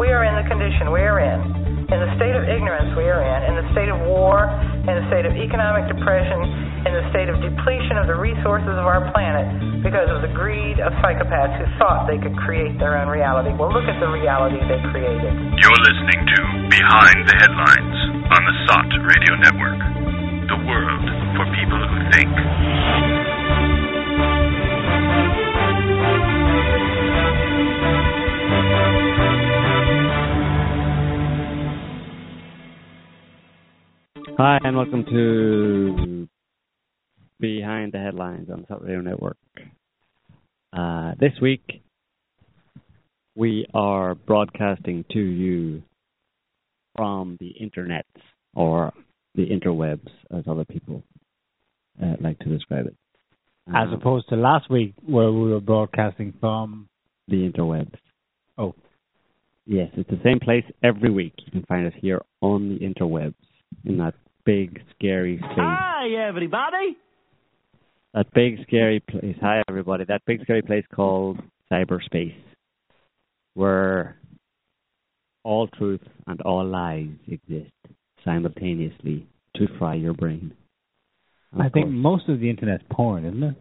we are in the condition we are in, in the state of ignorance we are in, in the state of war, in the state of economic depression, in the state of depletion of the resources of our planet because of the greed of psychopaths who thought they could create their own reality. Well, look at the reality they created. You're listening to Behind the Headlines on the SOTT Radio Network. The world for people who think. Hi, and welcome to Behind the Headlines on the SOTT Radio Network. Uh, this week, we are broadcasting to you from the internet or the interwebs, as other people uh, like to describe it. As Um, opposed to last week where we were broadcasting from. the interwebs. Oh. Yes, it's the same place every week. You can find us here on the interwebs in that big, scary space. Hi, everybody. That big, scary place. Hi, everybody. That big, scary place called cyberspace, where all truth and all lies exist simultaneously to fry your brain. And I of think course, most of the internet's porn, isn't it?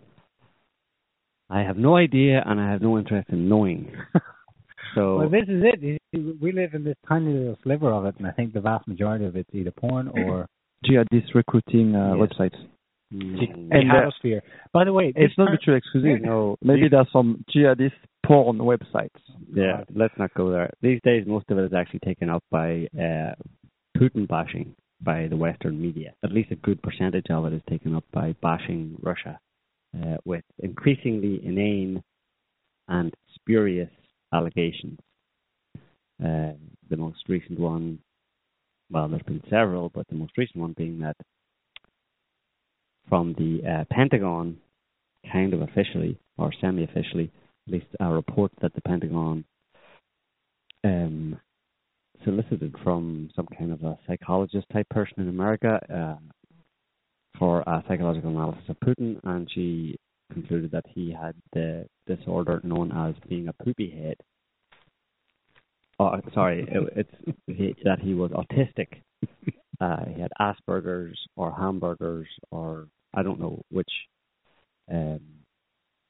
I have no idea, and I have no interest in knowing. So Well, this is it. We live in this tiny little sliver of it, and I think the vast majority of it's either porn or jihadist recruiting uh, Yes. websites. mm, And, uh, hatosphere. By the way, It's not turn- mutually exclusive. no, Maybe there's some jihadist porn websites. Yeah, let's not go there. These days, most of it is actually taken up by uh, Putin bashing by the Western media. At least a good percentage of it is taken up by bashing Russia uh, with increasingly inane and spurious allegations. Uh, the most recent one, well, there's been several, but the most recent one being that from the uh, Pentagon, kind of officially or semi-officially, at least a report that the Pentagon um, solicited from some kind of a psychologist type person in America uh, for a psychological analysis of Putin, and she concluded that he had the disorder known as being a poopy head. Oh, sorry, it, it's he, that he was autistic. Uh, he had Asperger's or hamburgers or I don't know which um,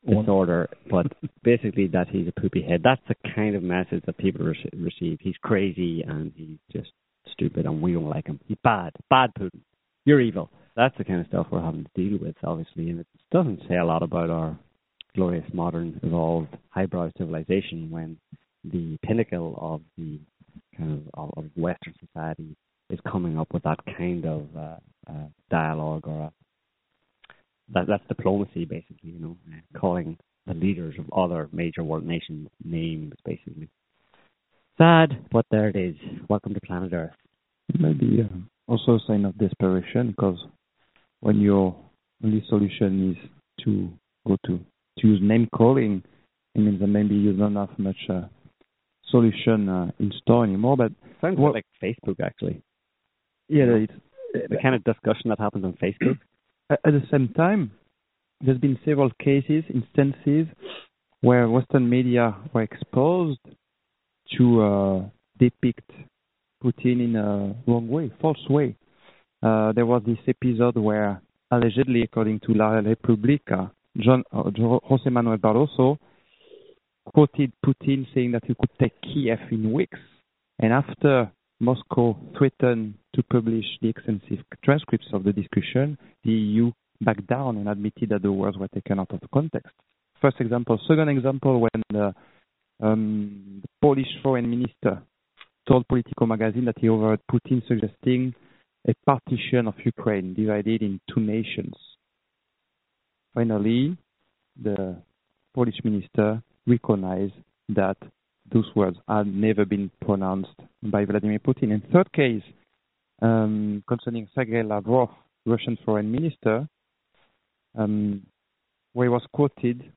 disorder, but basically that he's a poopy head. That's the kind of message that people rece- receive. He's crazy and he's just stupid, and we don't like him. He's bad, bad Putin. You're evil. That's the kind of stuff we're having to deal with, obviously, and it doesn't say a lot about our glorious, modern, evolved, highbrow civilization when the pinnacle of the kind of of, Western society is coming up with that kind of uh, uh, dialogue or a, that that's diplomacy, basically. You know, calling the leaders of other major world nations names, basically. Sad, but there it is. Welcome to planet Earth. Maybe uh, also a sign of desperation because when your only solution is to go to, to use name calling, it means that maybe you don't have much uh, solution uh, in store anymore. But Sounds Well- like Facebook, actually. yeah, it's, The kind of discussion that happens on Facebook. at at the same time, there's been several cases, instances where Western media were exposed to uh, depict Putin in a wrong way, false way. Uh, there was this episode where, allegedly, according to La Repubblica, John, uh, Jose Manuel Barroso quoted Putin saying that he could take Kiev in weeks. And after Moscow threatened to publish the extensive transcripts of the discussion, the EU backed down and admitted that the words were taken out of context. First example. Second example, when the, um, the Polish foreign minister told Politico magazine that he overheard Putin suggesting a partition of Ukraine divided in two nations. Finally, the Polish minister recognized that those words had never been pronounced by Vladimir Putin. In third case, um, concerning Sergei Lavrov, Russian foreign minister, um, where he was quoted,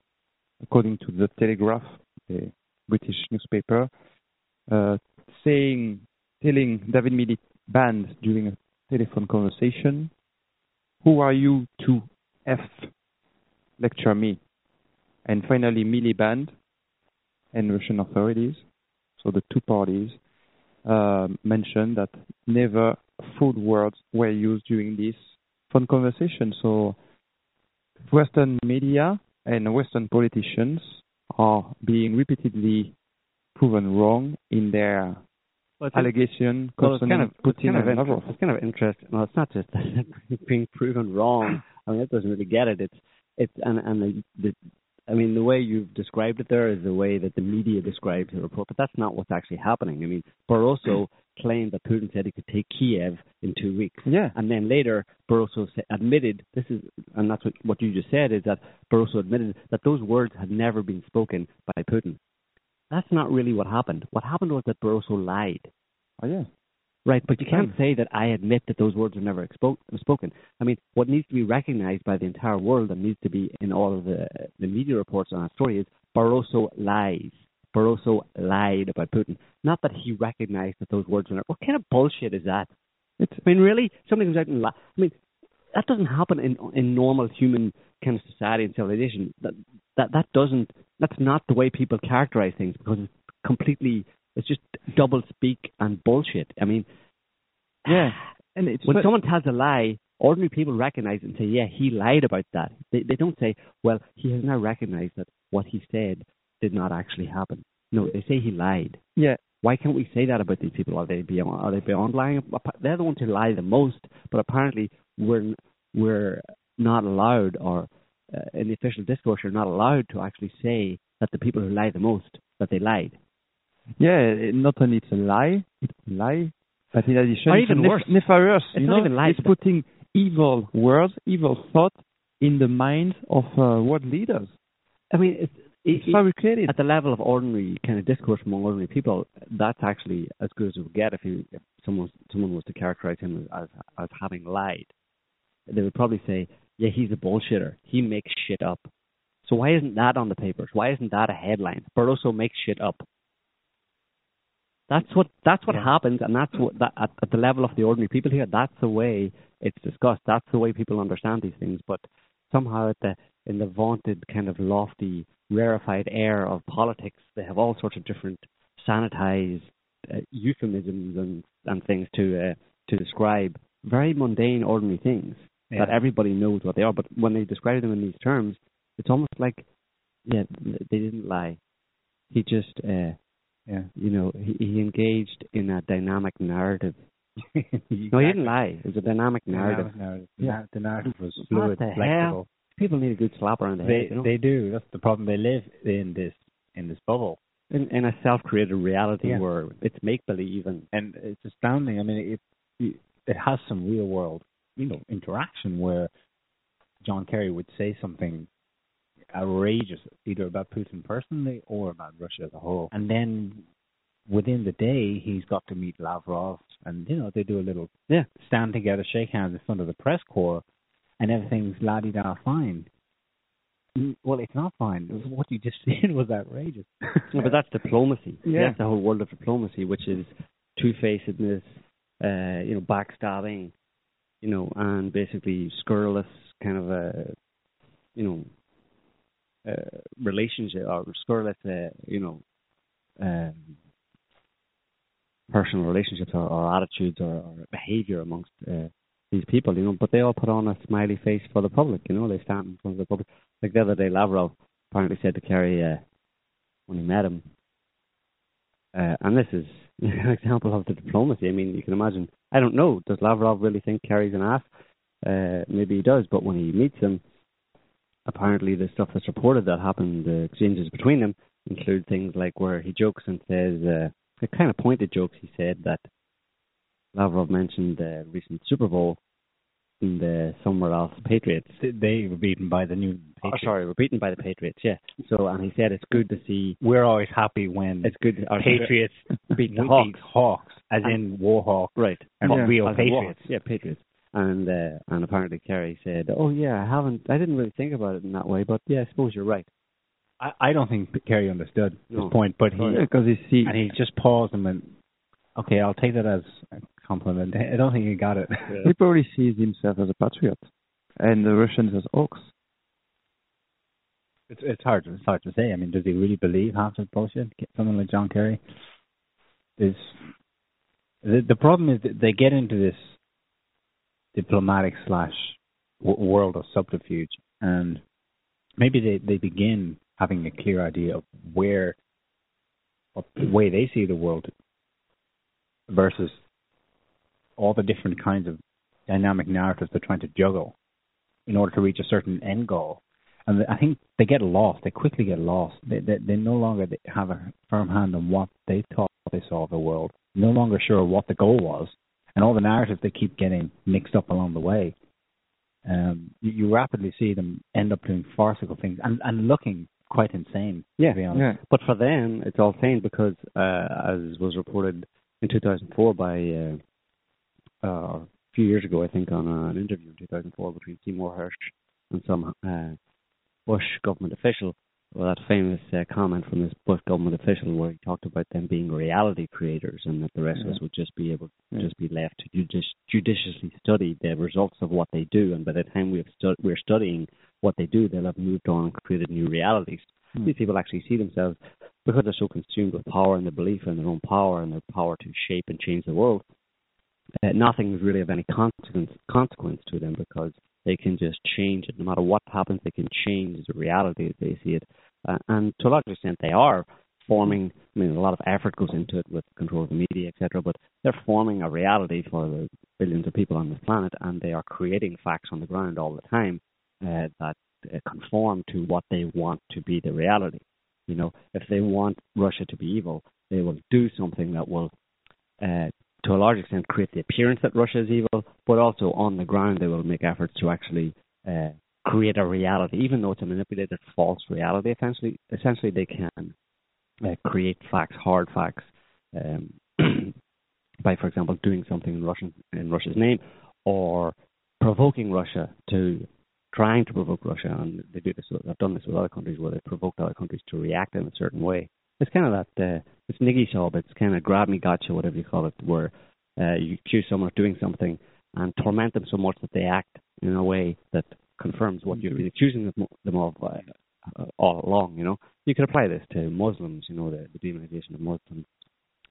according to the Telegraph, the British newspaper, uh, saying, telling David Miliband during a telephone conversation, "Who are you to f lecture me?" And finally, Miliband and Russian authorities so the two parties, uh, mentioned that never food words were used during this phone conversation. So Western media and Western politicians are being repeatedly proven wrong in their Well, allegation well, concerning kind of Putin kind of, and Lavrov. it's kind of interesting. Well, it's not just being proven wrong. I mean, it doesn't really get it. It's it's and and the, the I mean the way you've described it there is the way that the media describes the report, but that's not what's actually happening. I mean, Barroso claimed that Putin said he could take Kiev in two weeks. Yeah, And then later, Barroso admitted this is, and that's what what you just said is that Barroso admitted that those words had never been spoken by Putin. That's not really what happened. What happened was that Barroso lied. oh yeah, Right, but you can't say that I admit that those words were never expo- spoken. I mean, what needs to be recognized by the entire world and needs to be in all of the the media reports on that story is Barroso lies. Barroso lied about Putin. Not that he recognized that those words were never. What kind of bullshit is that? it's I mean, really, somebody comes out and lie. I mean, that doesn't happen in in normal human kind of society and civilization. That that that doesn't. That's not the way people characterize things because it's completely. It's just double speak and bullshit. I mean, yeah, and it's when but- someone tells a lie, ordinary people recognize it and say, "Yeah, he lied about that." They they don't say, "Well, he has now recognized that what he said did not actually happen." No, they say he lied. yeah, Why can't we say that about these people? Are they beyond? Are they beyond lying? They're the ones who lie the most, but apparently we're we're not allowed, or uh, in the official discourse, you're not allowed to actually say that the people who lie the most that they lied. Yeah. it- Not only it's a lie, it's a lie, but in addition, Or it's even nef- worse. nefarious. It's you not know, even lie, it's putting evil words, evil thought in the minds of uh, world leaders. I mean, it's, It's it, fabricated. at the level of ordinary kind of discourse among ordinary people, that's actually as good as it would get if, if someone someone was to characterize him as as having lied. They would probably say, "Yeah, he's a bullshitter. He makes shit up." So why isn't that on the papers? Why isn't that a headline? Barroso makes shit up. That's what that's what Yeah. happens, and that's what that at, at the level of the ordinary people here. That's the way it's discussed. That's the way people understand these things. But somehow, at the in the vaunted kind of lofty, rarefied air of politics, they have all sorts of different sanitized uh, euphemisms and and things to uh, to describe very mundane, ordinary things that everybody knows what they are. But when they describe them in these terms, it's almost like, yeah, they didn't lie. He just, uh, Yeah. you know, he, he engaged in a dynamic narrative. No, he didn't lie. It was a dynamic narrative. Narrative. narrative. Yeah. The narrative was What fluid, the flexible. People need a good slap around the They head. You know? they do. That's the problem. They live in this in this bubble, in, in a self-created reality Yeah. where it's make-believe and and it's astounding. I mean, it it has some real world, you know, interaction where John Kerry would say something outrageous, either about Putin personally or about Russia as a whole, and then within the day he's got to meet Lavrov, and you know they do a little yeah. stand together, shake hands in front of the press corps, and everything's la di da fine. Mm, Well, it's not fine. What you just did was outrageous. No, but that's diplomacy. Yeah. That's the whole world of diplomacy, which is two-facedness, uh, you know, backstabbing, you know, and basically scurrilous kind of a, you know, uh, relationship or scurrilous, uh, you know, um, personal relationships or, or attitudes or, or behavior amongst uh, these people, you know. But they all put on a smiley face for the public, you know. They stand in front of the public. Like the other day, Lavrov apparently said to Kerry uh, when he met him, uh, and this is an example of the diplomacy. I mean, you can imagine. I don't know. Does Lavrov really think Kerry's an ass? Uh, maybe he does. But when he meets him, apparently the stuff that's reported that happened, the exchanges between them, include things like where he jokes and says, uh, the kind of pointed jokes. He said that Lavrov mentioned the recent Super Bowl and the somewhere else Patriots. they were beaten by the new. Oh, sorry, we're beaten by the Patriots. Yeah. So, and he said it's good to see. We're always happy when It's good. or- Patriots beat the Hawks. beat Hawks, as And- in Warhawk Right. and Yeah. real Patriots. Yeah, Patriots. And uh, and apparently Kerry said, "Oh yeah, I haven't. I didn't really think about it in that way, but yeah, I suppose you're right." I, I don't think Kerry understood No. his point, but he because he see and he just paused and went, "Okay, I'll take that as a compliment." I don't think he got it. he probably sees himself as a patriot, and the Russians as hawks. It's it's hard it's hard to say. I mean, does he really believe half this bullshit? Someone like John Kerry. is the the problem is that they get into this diplomatic slash world of subterfuge, and maybe they they begin having a clear idea of where what the way they see the world versus all the different kinds of dynamic narratives they're trying to juggle in order to reach a certain end goal. And I think they get lost. They quickly get lost. They they, they no longer have a firm hand on what they thought they saw of the world. No longer sure what the goal was, and all the narratives they keep getting mixed up along the way. Um, you, you rapidly see them end up doing farcical things and, and looking quite insane. Yeah, to be honest. yeah. But for them, it's all sane because, uh, as was reported in 2004 by uh, uh, a few years ago, I think, on an interview in 2004 between Seymour Hersh and some uh, Bush government official. Well, that famous uh, comment from this Bush government official where he talked about them being reality creators and that the rest of us would just be able Yeah. just be left to judici- judiciously study the results of what they do. And by the time we've stu- we're studying what they do, they'll have moved on and created new realities. Hmm. These people actually see themselves because they're so consumed with power and the belief in their own power and their power to shape and change the world. Uh, nothing is really of any consequence consequence to them because they can just change it. No matter what happens, they can change the reality as they see it. Uh, and to a large extent, they are forming. I mean, a lot of effort goes into it with control of the media, etc. But they're forming a reality for the billions of people on this planet, and they are creating facts on the ground all the time uh, that uh, conform to what they want to be the reality. You know, if they want Russia to be evil, they will do something that will, uh, to a large extent, create the appearance that Russia is evil, but also on the ground they will make efforts to actually uh, create a reality, even though it's a manipulated false reality. Essentially, essentially they can uh, create facts, hard facts, um, by, for example, doing something in Russian in Russia's name, or provoking Russia to trying to provoke Russia, and they do this. I've done this with other countries where they provoke other countries to react in a certain way. It's kind of that. Uh, it's niggy job. It's kind of grab me, gotcha, whatever you call it, where uh, you accuse someone of doing something and torment them so much that they act in a way that confirms what you've been accusing them, of uh, uh, all along. You know, you could apply this to Muslims. You know, the, the demonization of Muslims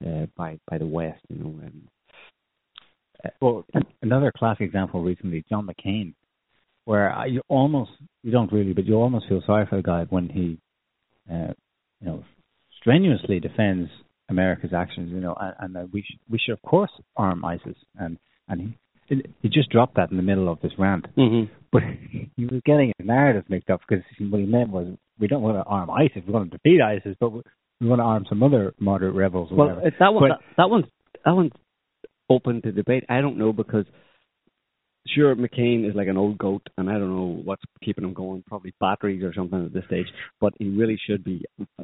uh, by by the West. You know, um, Uh, well, another classic example recently, John McCain, where you almost you don't really, but you almost feel sorry for the guy when he, uh, you know, strenuously defends America's actions. You know, and, and that we should we should of course arm ISIS, and and he he just dropped that in the middle of this rant, mm-hmm. but he was getting his narrative mixed up because what he meant was we don't want to arm ISIS, we want to defeat ISIS, but we, we want to arm some other moderate rebels. Or Well, whatever. that one. But- that, that one's that one's open to debate. I don't know because sure McCain is like an old goat, and I don't know what's keeping him going. Probably batteries or something at this stage. But he really should be uh,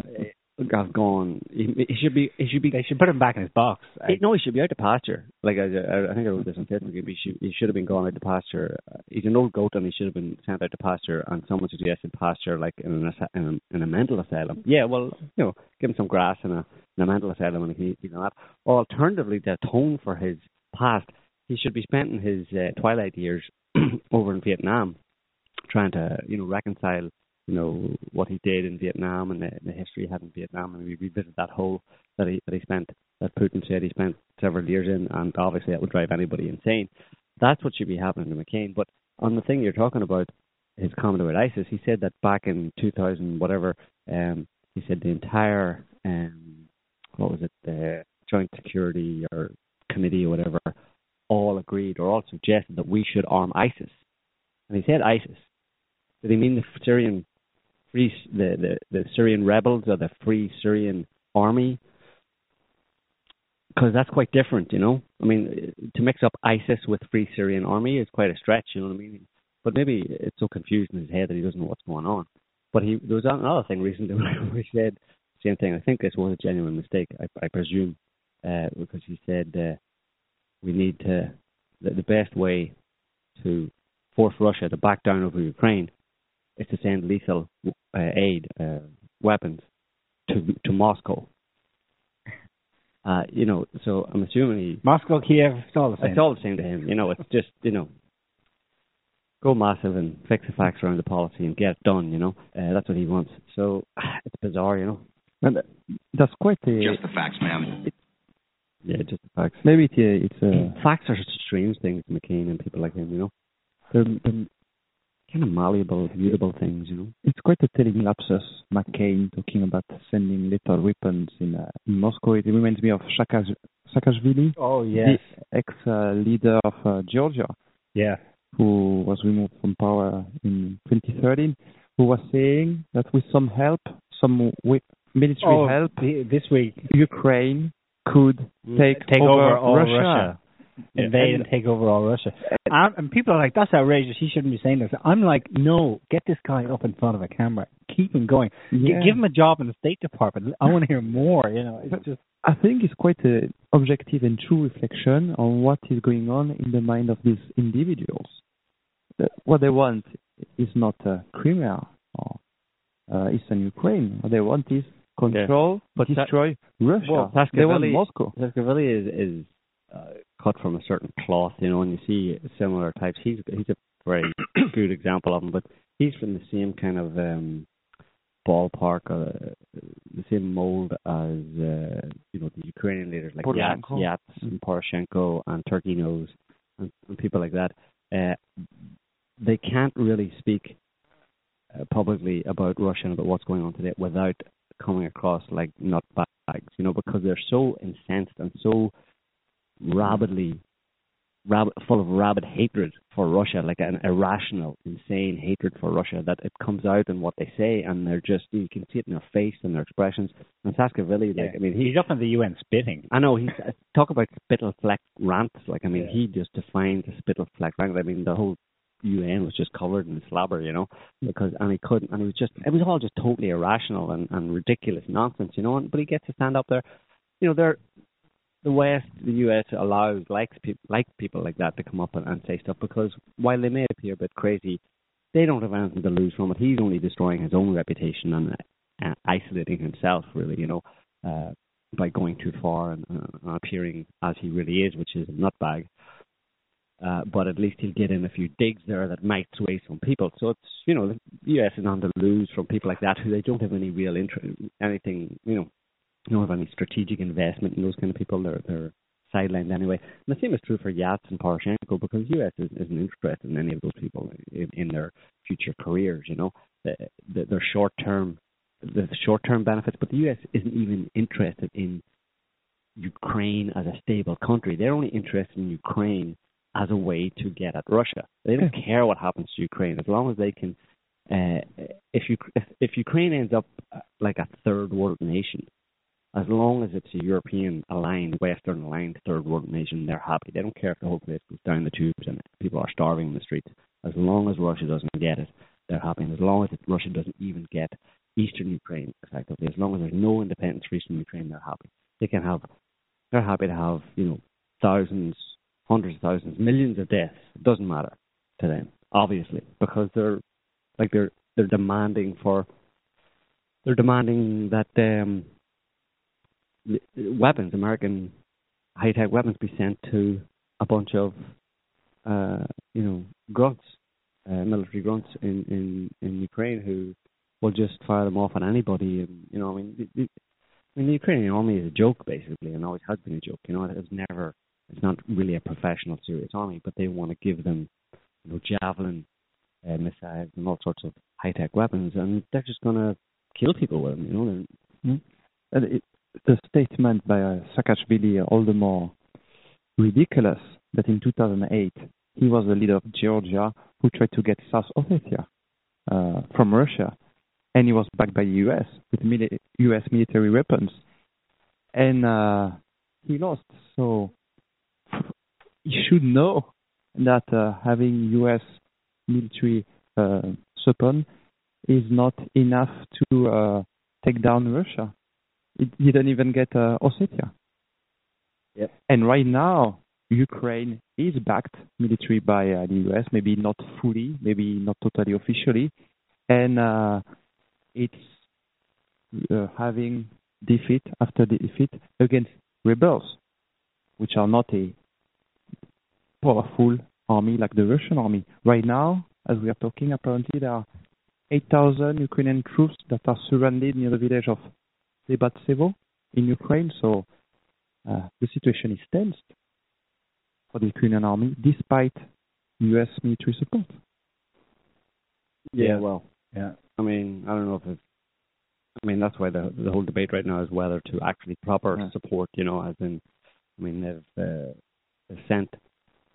have gone. He, he should be. He should be. they should put him back in his box. He- no, he should be out to pasture. Like I, I, I think I wrote this on Facebook. He should, he should have been gone out to pasture. He's an old goat, and he should have been sent out to pasture. And someone suggested pasture, like in an in a, in a mental asylum. Yeah, well, you know, give him some grass in a in a mental asylum, and he you know that. Or alternatively, to atone for his past, he should be spending his uh, twilight years over in Vietnam, trying to you know reconcile you know what he did in Vietnam and the, the history he had in Vietnam, and we revisit that hole that he that he spent that Putin said he spent several years in, and obviously that would drive anybody insane. That's what should be happening to McCain. But on the thing you're talking about, his comment about ISIS, he said that back in 2000, whatever, um, he said the entire um, what was it, the Joint Security or Committee or whatever, all agreed or all suggested that we should arm ISIS. And he said ISIS. Did he mean the Syrian free the, the, the Syrian rebels or the Free Syrian Army? Because that's quite different, you know. I mean, to mix up ISIS with Free Syrian Army is quite a stretch, you know what I mean? But maybe it's so confused in his head that he doesn't know what's going on. But he there was another thing recently where he said the same thing. I think this was a genuine mistake. I, I presume uh, because he said uh, we need to the, the best way to force Russia to back down over Ukraine is to send lethal uh, aid, uh, weapons to to Moscow. Uh, you know, so I'm assuming he Moscow, Kiev, it's all the same. it's all the same to him. You know, it's just you know, go massive and fix the facts around the policy and get it done. You know, uh, that's what he wants. So it's bizarre, you know. And that's quite a Just the facts, ma'am. Yeah, just the facts. Maybe it, uh, it's uh, Facts are strange things, McCain and people like him. You know, they're, they're kind of malleable, mutable things. You know. it's quite a telling lapsus. McCain talking about sending lethal weapons in, uh, in Moscow. It reminds me of Saakash- Saakashvili, Oh yes, the ex-leader of uh, Georgia, yeah. who was removed from power in 2013, who was saying that with some help, some wi- military Oh, help, the- this week Ukraine could take, take over, all Russia. Russia. Invade and, And- take over all Russia. And, and people are like, that's outrageous. He shouldn't be saying this. I'm like, no, get this guy up in front of a camera. Keep him going. Yeah. give him a job in the State Department. I want to hear more. You know, it's just I think it's quite an objective and true reflection on what is going on in the mind of these individuals. What they want is not uh, Crimea or uh, Eastern Ukraine. What they want is control, But that- destroy Russia. Well, they want Moscow. Saakashvili is is uh, cut from a certain cloth, you know, and you see similar types. He's he's a very good example of him, but he's from the same kind of um, ballpark, uh, the same mold as uh, you know the Ukrainian leaders like Yats. Yats and Poroshenko and Turchynov and, and people like that. Uh, they can't really speak uh, publicly about Russia and about what's going on today without coming across like nutbags, you know, because they're so incensed and so rabidly, rabid, full of rabid hatred for Russia, like an irrational, insane hatred for Russia that it comes out in what they say, and they're just you can see it in their face and their expressions. And Saakashvili, like I mean, he he's up in the UN spitting. I know he's uh, talk about spittle fleck rants. Like I mean, Yeah. he just defined the spittle fleck rant. I mean, the whole UN was just covered in slobber, you know, because and he couldn't, and it was just it was all just totally irrational and, and ridiculous nonsense, you know. And, but he gets to stand up there, you know. They're the West, the US allows likes people like people like that to come up and, and say stuff because while they may appear a bit crazy, they don't have anything to lose from it. He's only destroying his own reputation and uh, isolating himself, really, you know, uh, by going too far and uh, appearing as he really is, which is a nutbag. Uh, but at least he'll get in a few digs there that might sway some people. So it's you know the US is on the lose from people like that who they don't have any real interest, anything you know, don't have any strategic investment in those kind of people. They're they're sidelined anyway. And the same is true for Yats and Poroshenko because the US is, isn't interested in any of those people in, in their future careers. You know, the, the, their short term the short term benefits, but the US isn't even interested in Ukraine as a stable country. They're only interested in Ukraine as a way to get at Russia. They don't care what happens to Ukraine as long as they can. Uh, if you if, if Ukraine ends up uh, like a third world nation, as long as it's a European aligned, Western aligned third world nation, they're happy. They don't care if the whole place goes down the tubes and people are starving in the streets. As long as Russia doesn't get it, they're happy. And as long as Russia doesn't even get eastern Ukraine, effectively, as long as there's no independence for eastern Ukraine, they're happy. They can have, they're happy to have, you know, thousands, hundreds of thousands, millions of deaths. It doesn't matter to them, obviously, because they're like they're they're demanding for they're demanding that um weapons, American high tech weapons be sent to a bunch of uh you know, grunts, uh, military grunts in, in, in Ukraine who will just fire them off on anybody and you know, I mean the, the, I mean the Ukrainian army is a joke basically and always has been a joke, you know, it's never it's not really a professional serious army, but they want to give them you know, javelin uh, missiles and all sorts of high tech weapons, and they're just gonna kill people with them. You know, And it, the statement by uh, Saakashvili all the more ridiculous that in 2008 he was the leader of Georgia who tried to get South Ossetia uh, from Russia, and he was backed by the U.S. with mili- U.S. military weapons, and uh, he lost. So you should know that uh, having U.S. military uh, support is not enough to uh, take down Russia. It didn't even get uh, Ossetia. Yep. And right now, Ukraine is backed military by uh, the US, maybe not fully, maybe not totally officially, and uh, it's uh, having defeat after defeat against rebels, which are not a powerful army like the Russian army. Right now, as we are talking, apparently there are 8,000 Ukrainian troops that are surrounded near the village of Debaltsevo in Ukraine. So uh, the situation is tense for the Ukrainian army despite U.S. military support. Yeah, well, Yeah. I mean, I don't know if it's. I mean, that's why the the whole debate right now is whether to actually proper Yeah. support. You know, as in, I mean, they've uh, they've sent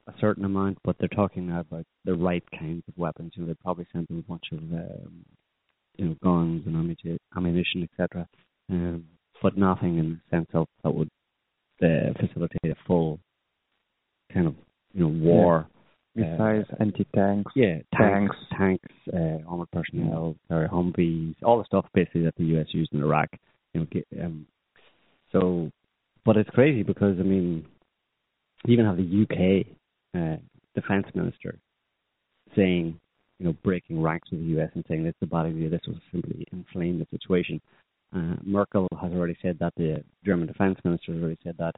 a certain amount, but they're talking now about the right kinds of weapons. You know, they probably sent them a bunch of um, you know guns and ammunition, ammunition etc. Um, but nothing in the sense of that would uh, facilitate a full kind of you know war. Missiles, anti-tanks, Yeah, tanks, Tanks. tanks, uh, armored personnel, or Humvees, all the stuff basically that the U.S. used in Iraq. You know, um, so, but it's crazy because I mean, you even have the U.K. Uh, defense minister saying, you know, breaking ranks with the U.S. and saying this is a bad idea. This will simply inflame the situation. Uh, Merkel has already said that. The German defense minister has already said that.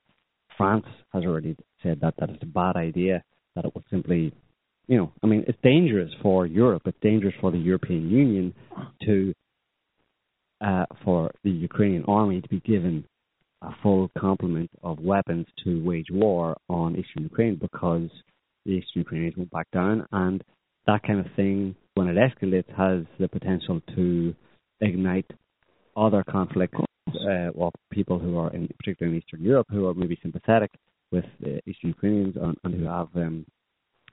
France has already said that that it's a bad idea. That it will simply you know, I mean, it's dangerous for Europe. It's dangerous for the European Union to, uh, for the Ukrainian army to be given a full complement of weapons to wage war on eastern Ukraine because the eastern Ukrainians won't back down, and that kind of thing, when it escalates, has the potential to ignite other conflicts. Uh, people who are in, particularly in Eastern Europe, who are maybe sympathetic with uh, Eastern Ukrainians and, and who have um,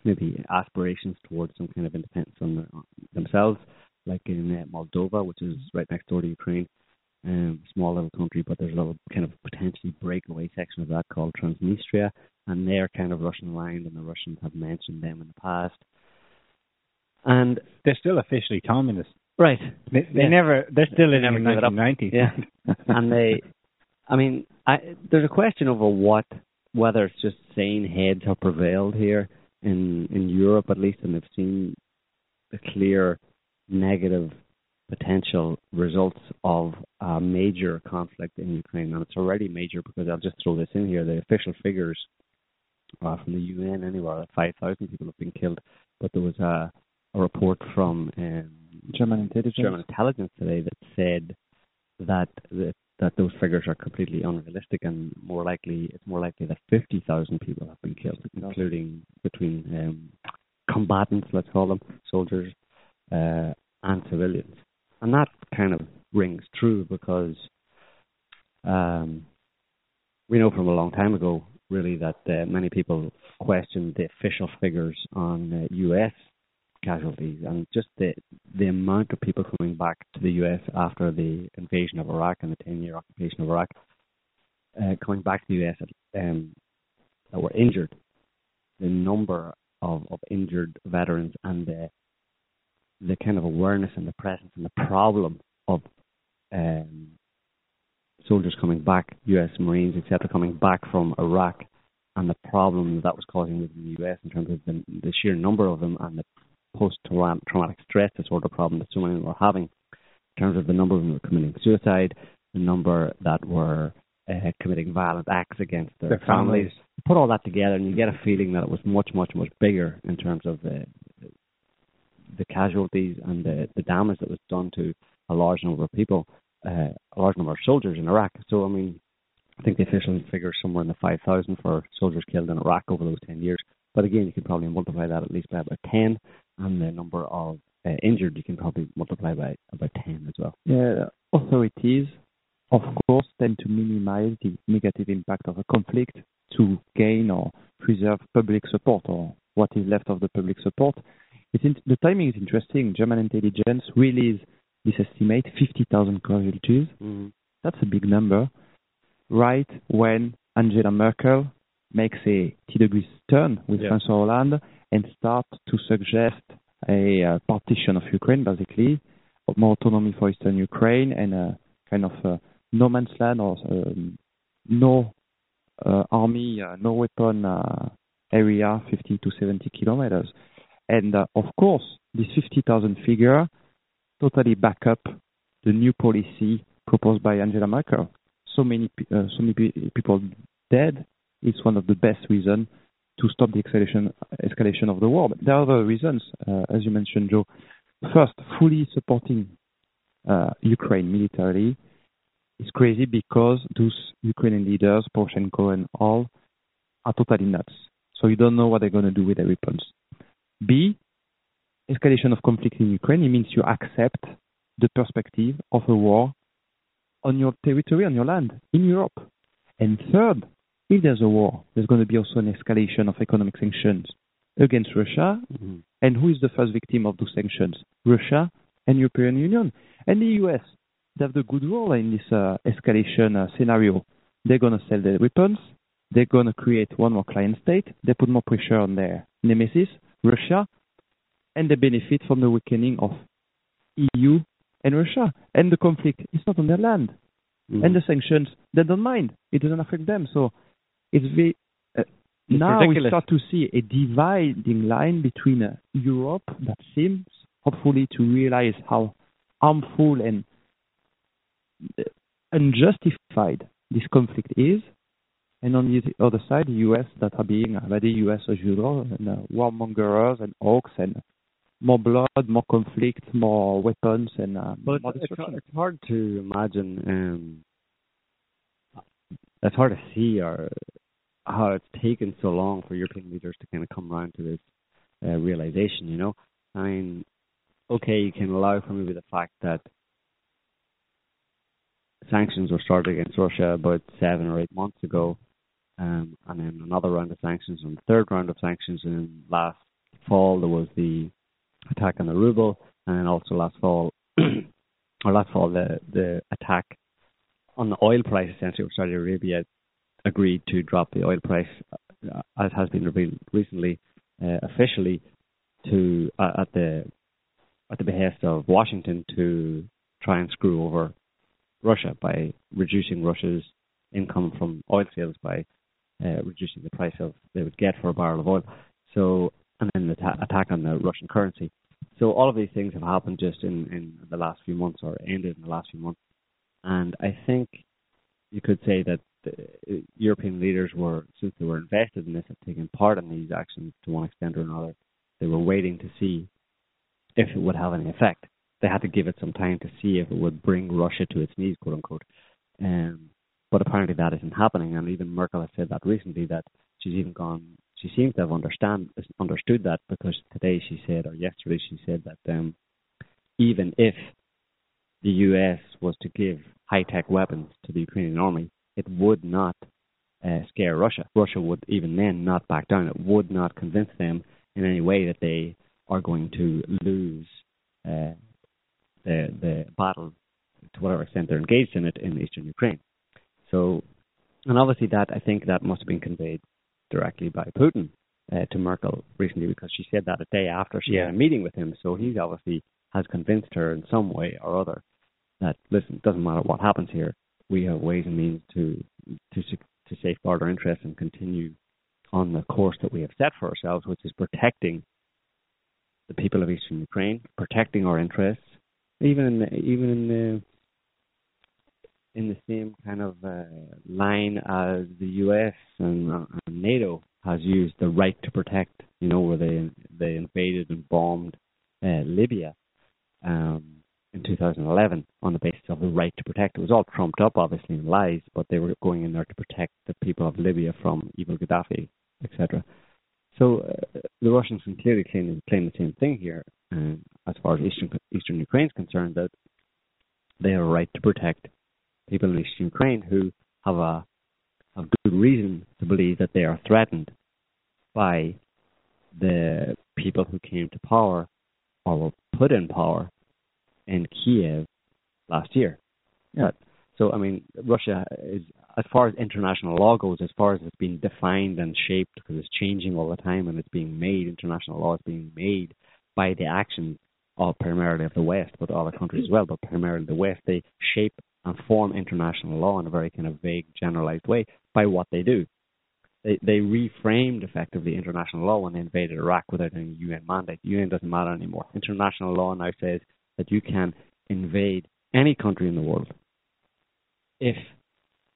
maybe aspirations towards some kind of independence on their, themselves, like in uh, Moldova, which is right next door to Ukraine, um, small little country, but there's a little kind of potentially breakaway section of that called Transnistria, and they're kind of Russian aligned, and the Russians have mentioned them in the past. And They're still officially communist. Right, They, they Yeah. never. They're still They in up. 1990s. Yeah. and they, I mean, I, there's a question over what whether it's just sane heads have prevailed here in in Europe at least, and they've seen the clear negative potential results of a major conflict in Ukraine, and it's already major because I'll just throw this in here: the official figures uh, from the UN anywhere that 5,000 people have been killed, but there was a, a report from um, German intelligence. German intelligence today that said that that, that those figures are completely unrealistic and more likely it's more likely that 50,000 people have been killed, including between um, combatants, let's call them, soldiers, uh, and civilians. And that kind of rings true because um, we know from a long time ago, really, that uh, many people questioned the official figures on uh, U.S. casualties and just the the amount of people coming back to the U.S. after the invasion of Iraq and the 10-year occupation of Iraq, uh, coming back to the U.S. Um, that were injured, the number of, of injured veterans and the the kind of awareness and the presence and the problem of um, soldiers coming back, U.S. Marines, etc., coming back from Iraq, and the problem that, that was causing within the U.S. in terms of the, the sheer number of them and the post-traumatic stress disorder problem that so many were having, in terms of the number of them were committing suicide, the number that were uh, committing violent acts against their, Their families. Put all that together, and you get a feeling that it was much, much, much bigger in terms of the the casualties and the, the damage that was done to a large number of people, uh, a large number of soldiers in Iraq. So, I mean, I think the official figure is somewhere in the 5,000 for soldiers killed in Iraq over those 10 years. But again, you could probably multiply that at least by about 10, and the number of uh, injured you can probably multiply by about 10 as well. Yeah, authorities, of course, tend to minimize the negative impact of a conflict to gain or preserve public support or what is left of the public support. It's in, the timing is interesting. German intelligence released this estimate 50,000 casualties. Mm-hmm. That's a big number. Right when Angela Merkel makes a T-degree turn with Yeah. François Hollande and start to suggest a uh, partition of Ukraine, basically, more autonomy for Eastern Ukraine and a kind of uh, no man's land or um, no uh, army, uh, no weapon uh, area, 50 to 70 kilometers. And of course, this 50,000 figure totally back up the new policy proposed by Angela Merkel. So many, so many pe- people dead is one of the best reasons to stop the escalation, escalation of the war. But there are other reasons, uh, as you mentioned, Joe. First, fully supporting uh, Ukraine militarily is crazy because those Ukrainian leaders, Poroshenko and all, are totally nuts. So you don't know what they're going to do with their weapons. B, escalation of conflict in Ukraine, it means you accept the perspective of a war on your territory, on your land, in Europe. And third, if there's a war, there's going to be also an escalation of economic sanctions against Russia. Mm-hmm. And who is the first victim of those sanctions? Russia and European Union and the US. They have the good role in this uh, escalation uh, scenario. They're going to sell their weapons. They're going to create one more client state. They put more pressure on their nemesis, Russia, and they benefit from the weakening of EU and Russia. And the conflict is not on their land. Mhm. And the sanctions, they don't mind. It doesn't affect them. So it's very. Uh, It's now we start to see a dividing line between uh, Europe that seems, hopefully, to realize how harmful and uh, unjustified this conflict is, and on the other side, the US that are being uh, by the US as usual, and uh, warmongers and hawks and more blood, more conflict, more weapons, and uh, But more it's, it's, hard to imagine. Um, it's hard to see or how it's taken so long for European leaders to kind of come around to this uh, realization. You know, I mean, okay, you can allow for maybe the fact that sanctions were started against Russia about seven or eight months ago, um, and then another round of sanctions, and third round of sanctions in last fall there was the attack on the ruble, and then also last fall, or last fall, the the attack on the oil price essentially, where Saudi Arabia agreed to drop the oil price, uh, as has been revealed recently, uh, officially to uh, at the at the behest of Washington to try and screw over Russia by reducing Russia's income from oil sales by uh, reducing the price of they would get for a barrel of oil. So and then the ta- attack on the Russian currency. So all of these things have happened just in, in the last few months or ended in the last few months. And I think you could say that the European leaders were, since they were invested in this and taking part in these actions to one extent or another, they were waiting to see if it would have any effect. They had to give it some time to see if it would bring Russia to its knees, quote unquote. Um, but apparently that isn't happening, and even Merkel has said that recently that she's even gone. She seems to have understand understood that because today she said, or yesterday she said that um, even if the U.S. was to give high tech weapons to the Ukrainian army, it would not uh, scare Russia. Russia would even then not back down. It would not convince them in any way that they are going to lose uh, the the battle to whatever extent they're engaged in it in eastern Ukraine. So, and obviously that I think that must have been conveyed directly by Putin uh, to Merkel recently because she said that a day after she Yeah. had a meeting with him. So he obviously has convinced her in some way or other that listen, it doesn't matter what happens here, we have ways and means to to to safeguard our interests and continue on the course that we have set for ourselves, which is protecting the people of eastern Ukraine, protecting our interests, even in the, even in the in the same kind of uh, line as the U.S. and, uh, NATO has used the right to protect. You know, where they they invaded and bombed uh, Libya um, in 2011 on the basis of the right to protect. It was all trumped up, obviously, in lies, but they were going in there to protect the people of Libya from evil Gaddafi, etc. So uh, the Russians can clearly claim, claim the same thing here, um, as far as Eastern Eastern Ukraine is concerned, that they have a right to protect people in Eastern Ukraine who have a have good reason to believe that they are threatened by the people who came to power or were put in power in Kiev last year. Yeah. So I mean, Russia is as far as international law goes, as far as it's being defined and shaped, because it's changing all the time and it's being made. International law is being made by the actions of primarily of the West, but other countries as well, but primarily the West. They shape and form international law in a very kind of vague, generalized way by what they do. They they reframed effectively international law when they invaded Iraq without any UN mandate. UN doesn't matter anymore. International law now says that you can invade any country in the world if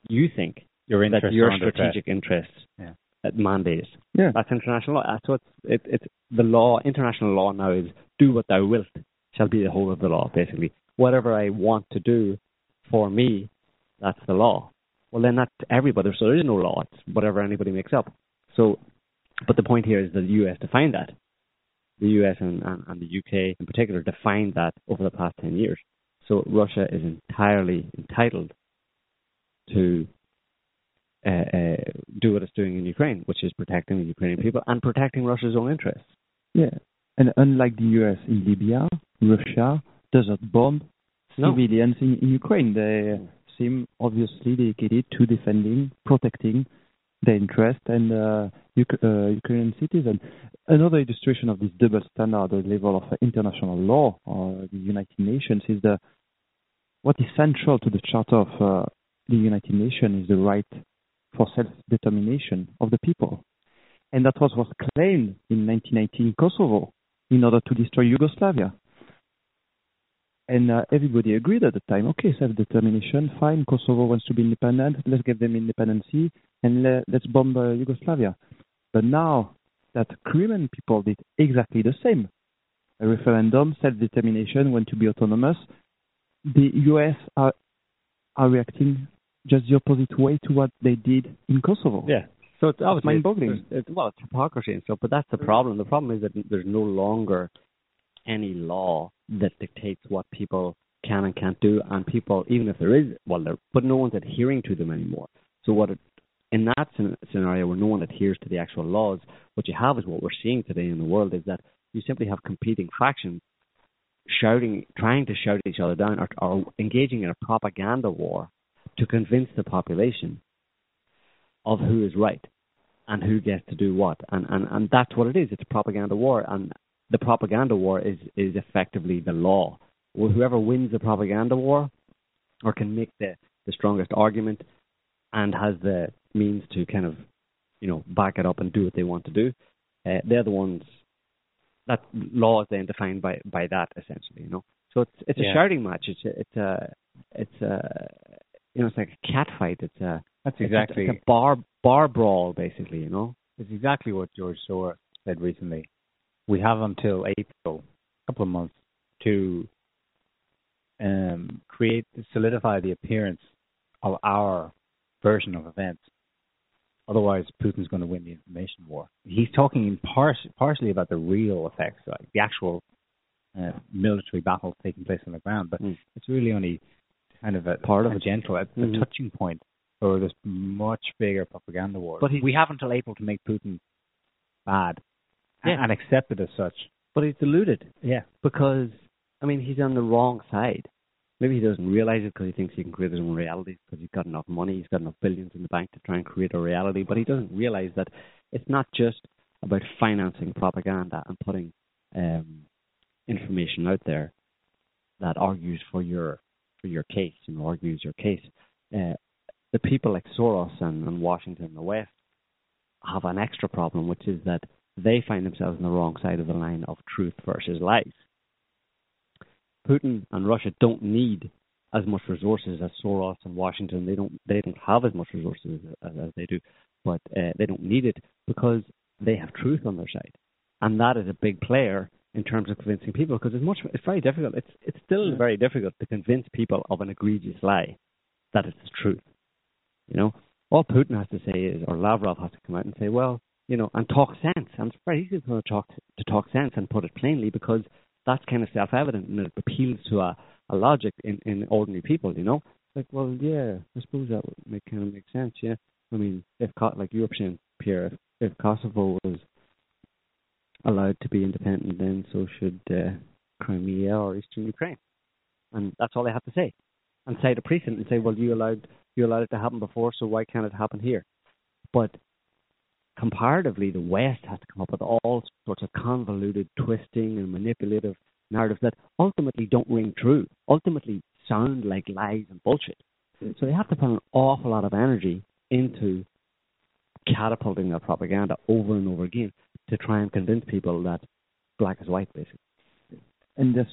you think Your that your are under threat. strategic interests Yeah. that mandate it. Yeah. That's international law. That's what it, it's the law. International law now is do what thou wilt shall be the whole of the law. Basically, whatever I want to do for me That's the law. Well, then that's everybody. So there is no law. It's whatever anybody makes up. So, but the point here is that the U.S. defined that. The U.S. and, and, and the U.K. in particular defined that over the past 10 years. So Russia is entirely entitled to uh, uh, do what it's doing in Ukraine, which is protecting the Ukrainian people and protecting Russia's own interests. Yeah, and unlike the U.S. in Libya, Russia does not bomb No. civilians in, in Ukraine. They seem obviously dedicated to defending, protecting their interest and uh, uh, Ukrainian citizens. Another illustration of this double standard the level of international law or the United Nations is the what is central to the Charter of uh, the United Nations is the right for self-determination of the people. And that was what claimed in 1919 Kosovo in order to destroy Yugoslavia. And uh, everybody agreed at the time, okay, self-determination, fine, Kosovo wants to be independent, let's give them independency and le- let's bomb uh, Yugoslavia. But now that Crimean people did exactly the same, a referendum, self-determination, want to be autonomous, the US are, are reacting just the opposite way to what they did in Kosovo. Yeah. So it's obviously mind-boggling. It's, it's, well, it's hypocrisy and stuff, but that's the problem. The problem is that there's no longer any law that dictates what people can and can't do, and people, even if there is, well, there, but no one's adhering to them anymore. So what it, in that scenario where no one adheres to the actual laws, what you have is what we're seeing today in the world is that you simply have competing factions shouting, trying to shout each other down, or, or engaging in a propaganda war to convince the population of who is right and who gets to do what. And, and, and that's what it is. It's a propaganda war. And the propaganda war is, is effectively the law. Well, whoever wins the propaganda war or can make the, the strongest argument and has the means to kind of, you know, back it up and do what they want to do, uh, they're the ones that law is then defined by, by that essentially, you know. So it's it's Yeah. a shouting match. It's a, it's a it's a you know it's like a cat fight. It's a That's it's a- exactly it's a bar bar brawl basically, you know. it's exactly what George Soros said recently. We have until April, a couple of months, to um, create solidify the appearance of our version of events. Otherwise, Putin's going to win the information war. He's talking in par- partially about the real effects, like the actual uh, military battles taking place on the ground, but Mm. it's really only kind of a Part of a gentle, a, a Mhm. touching point for this much bigger propaganda war. But we have until April to make Putin bad Yeah. and accept it as such. But he's deluded Yeah. because I mean he's on the wrong side. Maybe he doesn't realize it because he thinks he can create his own reality because he's got enough money, he's got enough billions in the bank to try and create a reality. But he doesn't realize that it's not just about financing propaganda and putting um, information out there that argues for your for your case and argues your case. Uh, the people like Soros and, and Washington and the West have an extra problem, which is that they find themselves on the wrong side of the line of truth versus lies. Putin and Russia don't need as much resources as Soros and Washington. They don't they don't have as much resources as, as they do, but uh, they don't need it because they have truth on their side, and that is a big player in terms of convincing people because it's much it's very difficult. It's it's still very difficult to convince people of an egregious lie that it's the truth. You know, all Putin has to say is, or Lavrov has to come out and say, well, you know, and talk sense. And it's very easy to talk to talk sense and put it plainly because that's kind of self-evident and it appeals to a, a logic in, in ordinary people. You know, like, well, yeah, I suppose that would make kind of make sense. Yeah, I mean, if like you were saying, Pierre, if, if Kosovo was allowed to be independent, then so should uh, Crimea or Eastern Ukraine, and that's all they have to say, and cite a precedent and say, well, you allowed you allowed it to happen before, so why can't it happen here? But comparatively, the West has to come up with all sorts of convoluted, twisting, and manipulative narratives that ultimately don't ring true, ultimately sound like lies and bullshit. So they have to put an awful lot of energy into catapulting their propaganda over and over again to try and convince people that black is white, basically. And there's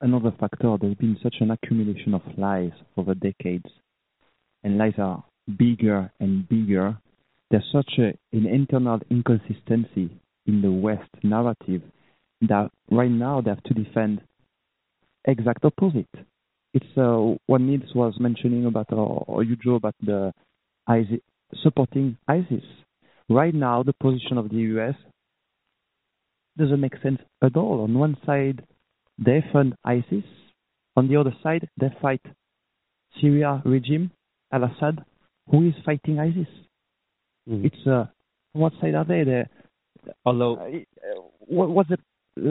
another factor. There's been such an accumulation of lies over decades, and lies are bigger and bigger. There's such a, an internal inconsistency in the West narrative that right now they have to defend exact opposite. it's uh, what Niall was mentioning about, or, or you Joe about the ISIS, supporting ISIS. Right now, the position of the U.S. doesn't make sense at all. On one side, they fund ISIS. On the other side, they fight Syria regime, Al-Assad, who is fighting ISIS. Mhm. It's uh, what side are they? They Although uh, what, was the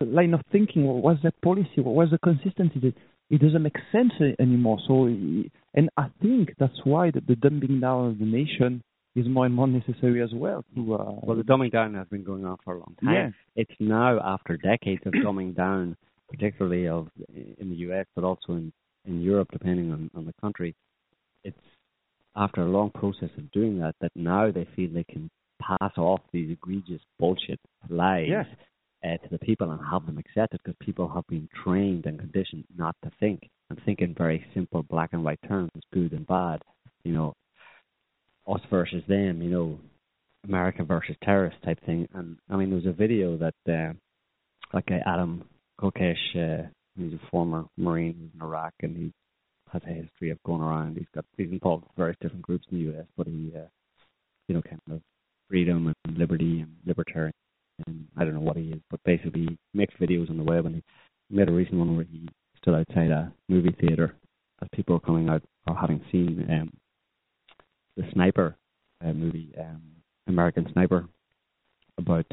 line of thinking? What was the policy? What was the consistency? It, it doesn't make sense anymore. So, and I think that's why the, the dumbing down of the nation is more and more necessary as well. To uh, Well, the dumbing down has been going on for a long time. Yeah. It's now after decades of dumbing down, particularly of in the US, but also in, in Europe, depending on, on the country. It's after a long process of doing that that now they feel they can pass off these egregious bullshit lies Yeah. uh, to the people and have them accepted because people have been trained and conditioned not to think and think in very simple black and white terms, good and bad. You know, us versus them. You know, America versus terrorist type thing. And I mean, there was a video that uh, like uh, Adam Kokesh, uh, he's a former Marine in Iraq, and he has a history of going around. He's got he's involved with various different groups in the U.S., but he, uh, you know, kind of freedom and liberty and libertarian. And I don't know what he is, but basically he makes videos on the web, and he made a recent one where he stood outside a movie theater as people were coming out or having seen um, the Sniper uh, movie, um, American Sniper, about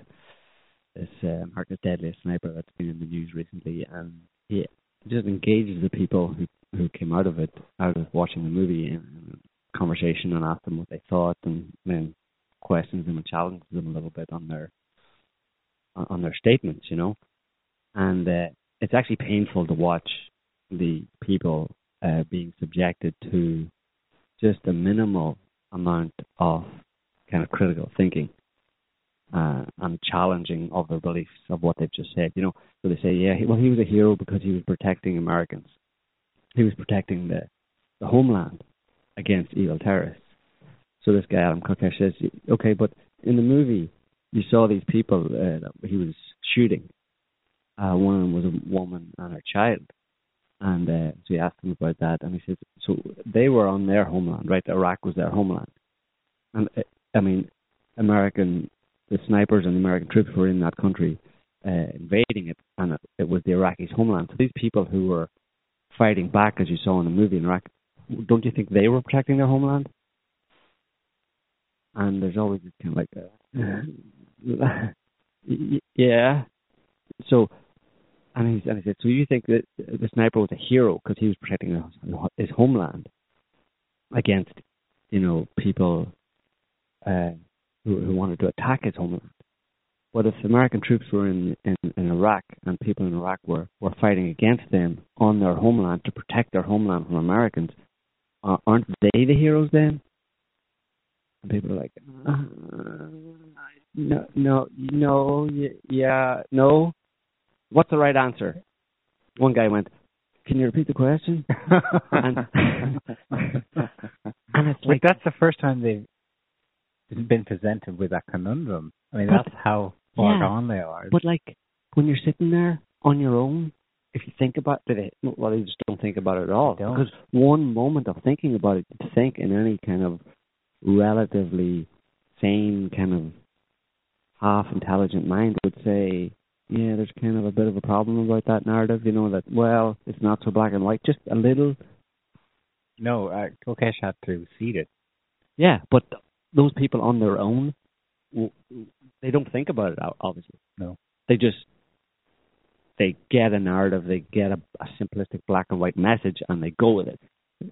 this uh, America's Deadliest Sniper that's been in the news recently, and he just engages the people who who came out of it, out of watching the movie, in conversation and asked them what they thought, and then questions them and challenges them a little bit on their on their statements, you know, and uh, it's actually painful to watch the people uh, being subjected to just a minimal amount of kind of critical thinking uh, and challenging of their beliefs of what they've just said. You know, so they say, yeah, well, he was a hero because he was protecting Americans. He was protecting the the homeland against evil terrorists. So this guy Adam Kokesh says, okay, but in the movie you saw these people uh, that he was shooting. Uh, one of them was a woman and her child. And uh, so he asked him about that, and he says, so they were on their homeland, right? Iraq was their homeland, and uh, I mean, American, the snipers and the American troops were in that country, uh, invading it, and it, it was the Iraqis' homeland. So these people who were fighting back, as you saw in the movie in Iraq, don't you think they were protecting their homeland? And there's always this kind of like, uh, yeah. So, and he, and he said, so you think that the sniper was a hero because he was protecting his, homeland against, you know, people uh, who, who wanted to attack his homeland? But if American troops were in, in, in Iraq and people in Iraq were, were fighting against them on their homeland to protect their homeland from Americans, uh, aren't they the heroes then? And people are like, uh, no, no, no, yeah, no. What's the right answer? One guy went, "Can you repeat the question?" and, and it's like like, that's the first time they've been presented with that conundrum. I mean, But- that's how far yeah, gone they are. but like when you're sitting there on your own, if you think about it, well, you just don't think about it at all. Because one moment of thinking about it, to think in any kind of relatively sane kind of half intelligent mind would say, yeah, there's kind of a bit of a problem about that narrative, you know, that, well, it's not so black and white, just a little. no, uh, Kokesh had to seed it. Yeah, but those people on their own, they don't think about it, obviously. No. They just, they get a narrative, they get a, a simplistic black and white message, and they go with it.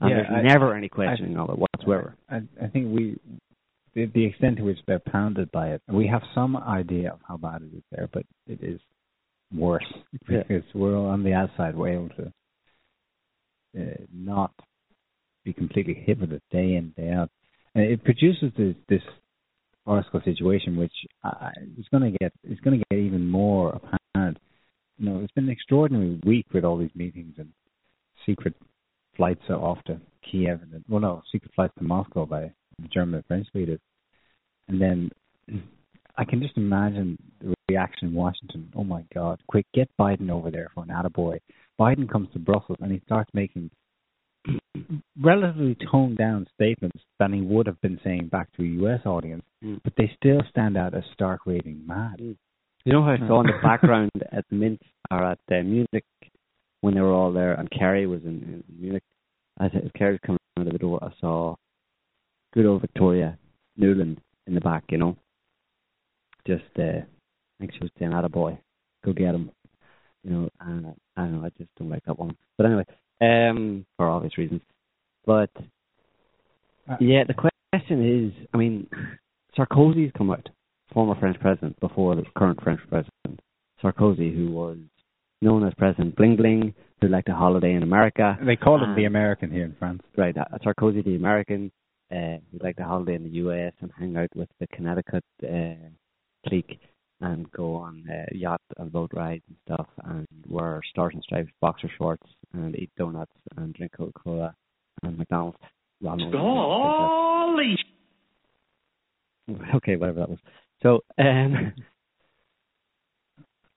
And Yeah, there's I- never any questioning of it whatsoever. I, I think we, the, the extent to which they're pounded by it, we have some idea of how bad it is there, but it is worse Yeah. because we're on the outside. We're able to uh, not be completely hit with it day in day out, and it produces this this farcical situation, which uh, is going to get is going to get even more apparent. You know, it's been an extraordinary week with all these meetings and secret flights off to Kiev and well, no, secret flights to Moscow by German and French leaders. And then I can just imagine the reaction in Washington. Oh my God, quick, get Biden over there for an attaboy. Biden comes to Brussels and he starts making relatively toned down statements than he would have been saying back to a U.S. audience, Mm. but they still stand out as stark raving mad. Mm. You know how I saw in the background at the Mint or at uh, Munich when they were all there, and Kerry was in, in Munich. As, as Kerry was coming out of the door, I saw good old Victoria Nuland in the back. You know, just uh, I think she was saying, "Atta boy, go get him." You know, and I don't know, I just don't like that one. But anyway, um, for obvious reasons. But Uh, yeah, the question is, I mean, Sarkozy's come out, former French president before the current French president, Sarkozy, who was known as President Bling Bling, who liked a holiday in America. They call him the American here in France. Right, uh, Sarkozy, the American, uh, who liked a holiday in the U.S. and hang out with the Connecticut uh, clique and go on uh, yacht and boat rides and stuff and wear stars and stripes boxer shorts and eat donuts and drink Coca-Cola and McDonald's. Ronald, Holy okay, whatever that was. So um,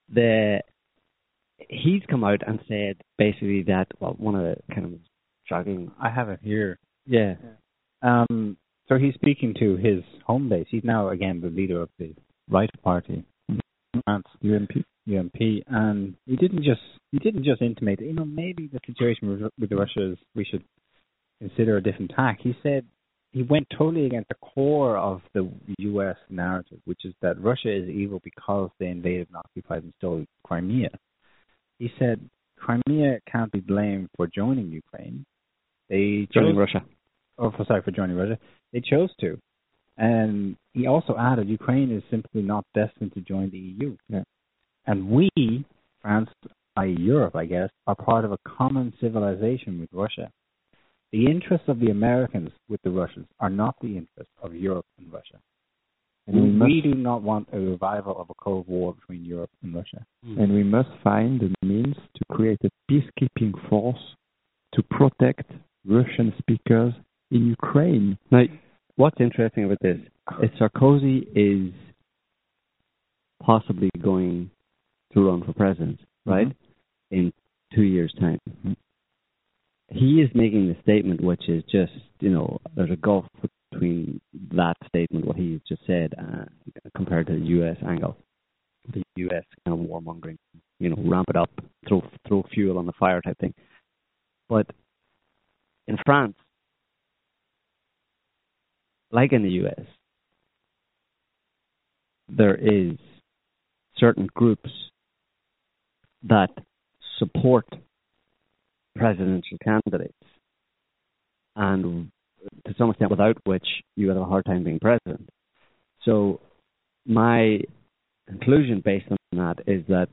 the he's come out and said basically that well, one of the kind of shocking, I have it here. yeah, Um, so he's speaking to his home base. He's now again the leader of the Right Party, France UMP, UMP, and he didn't just he didn't just intimate. You know, maybe the situation with, with Russia is we should consider a different tack. He said he went totally against the core of the U.S. narrative, which is that Russia is evil because they invaded and occupied and stole Crimea. He said Crimea can't be blamed for joining Ukraine. They joining Russia. oh, for, sorry for joining Russia. They chose to. And he also added Ukraine is simply not destined to join the EU. Yeah. And we, France, i.e. Europe, I guess, are part of a common civilization with Russia. The interests of the Americans with the Russians are not the interests of Europe and Russia. And we mm-hmm. we, must- do not want a revival of a Cold War between Europe and Russia. Mm. and we must find the means to create a peacekeeping force to protect Russian speakers in Ukraine. Now, what's interesting about this is Sarkozy is possibly going to run for president, right? In two years' time. He is making the statement, which is just, you know, there's a gulf between that statement, what he just said, uh, compared to the U.S. angle. The U.S. kind of warmongering, you know, ramp it up, throw throw fuel on the fire type thing. But in France, like in the US, there is certain groups that support presidential candidates, and to some extent, without which you would have a hard time being president. So, my conclusion based on that is that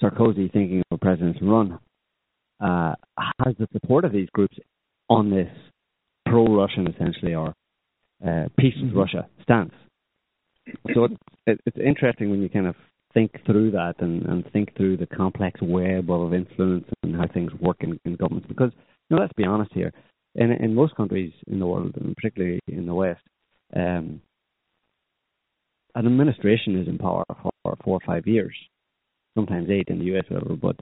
Sarkozy, thinking of a president's run, uh, has the support of these groups on this pro-Russian, essentially, or uh, peace with Russia stance. So it's, it, it's interesting when you kind of think through that and, and think through the complex web of influence and how things work in, in governments. Because, you know, let's be honest here, in, in most countries in the world, and particularly in the West, um, an administration is in power for four or five years, sometimes eight in the US, whatever, but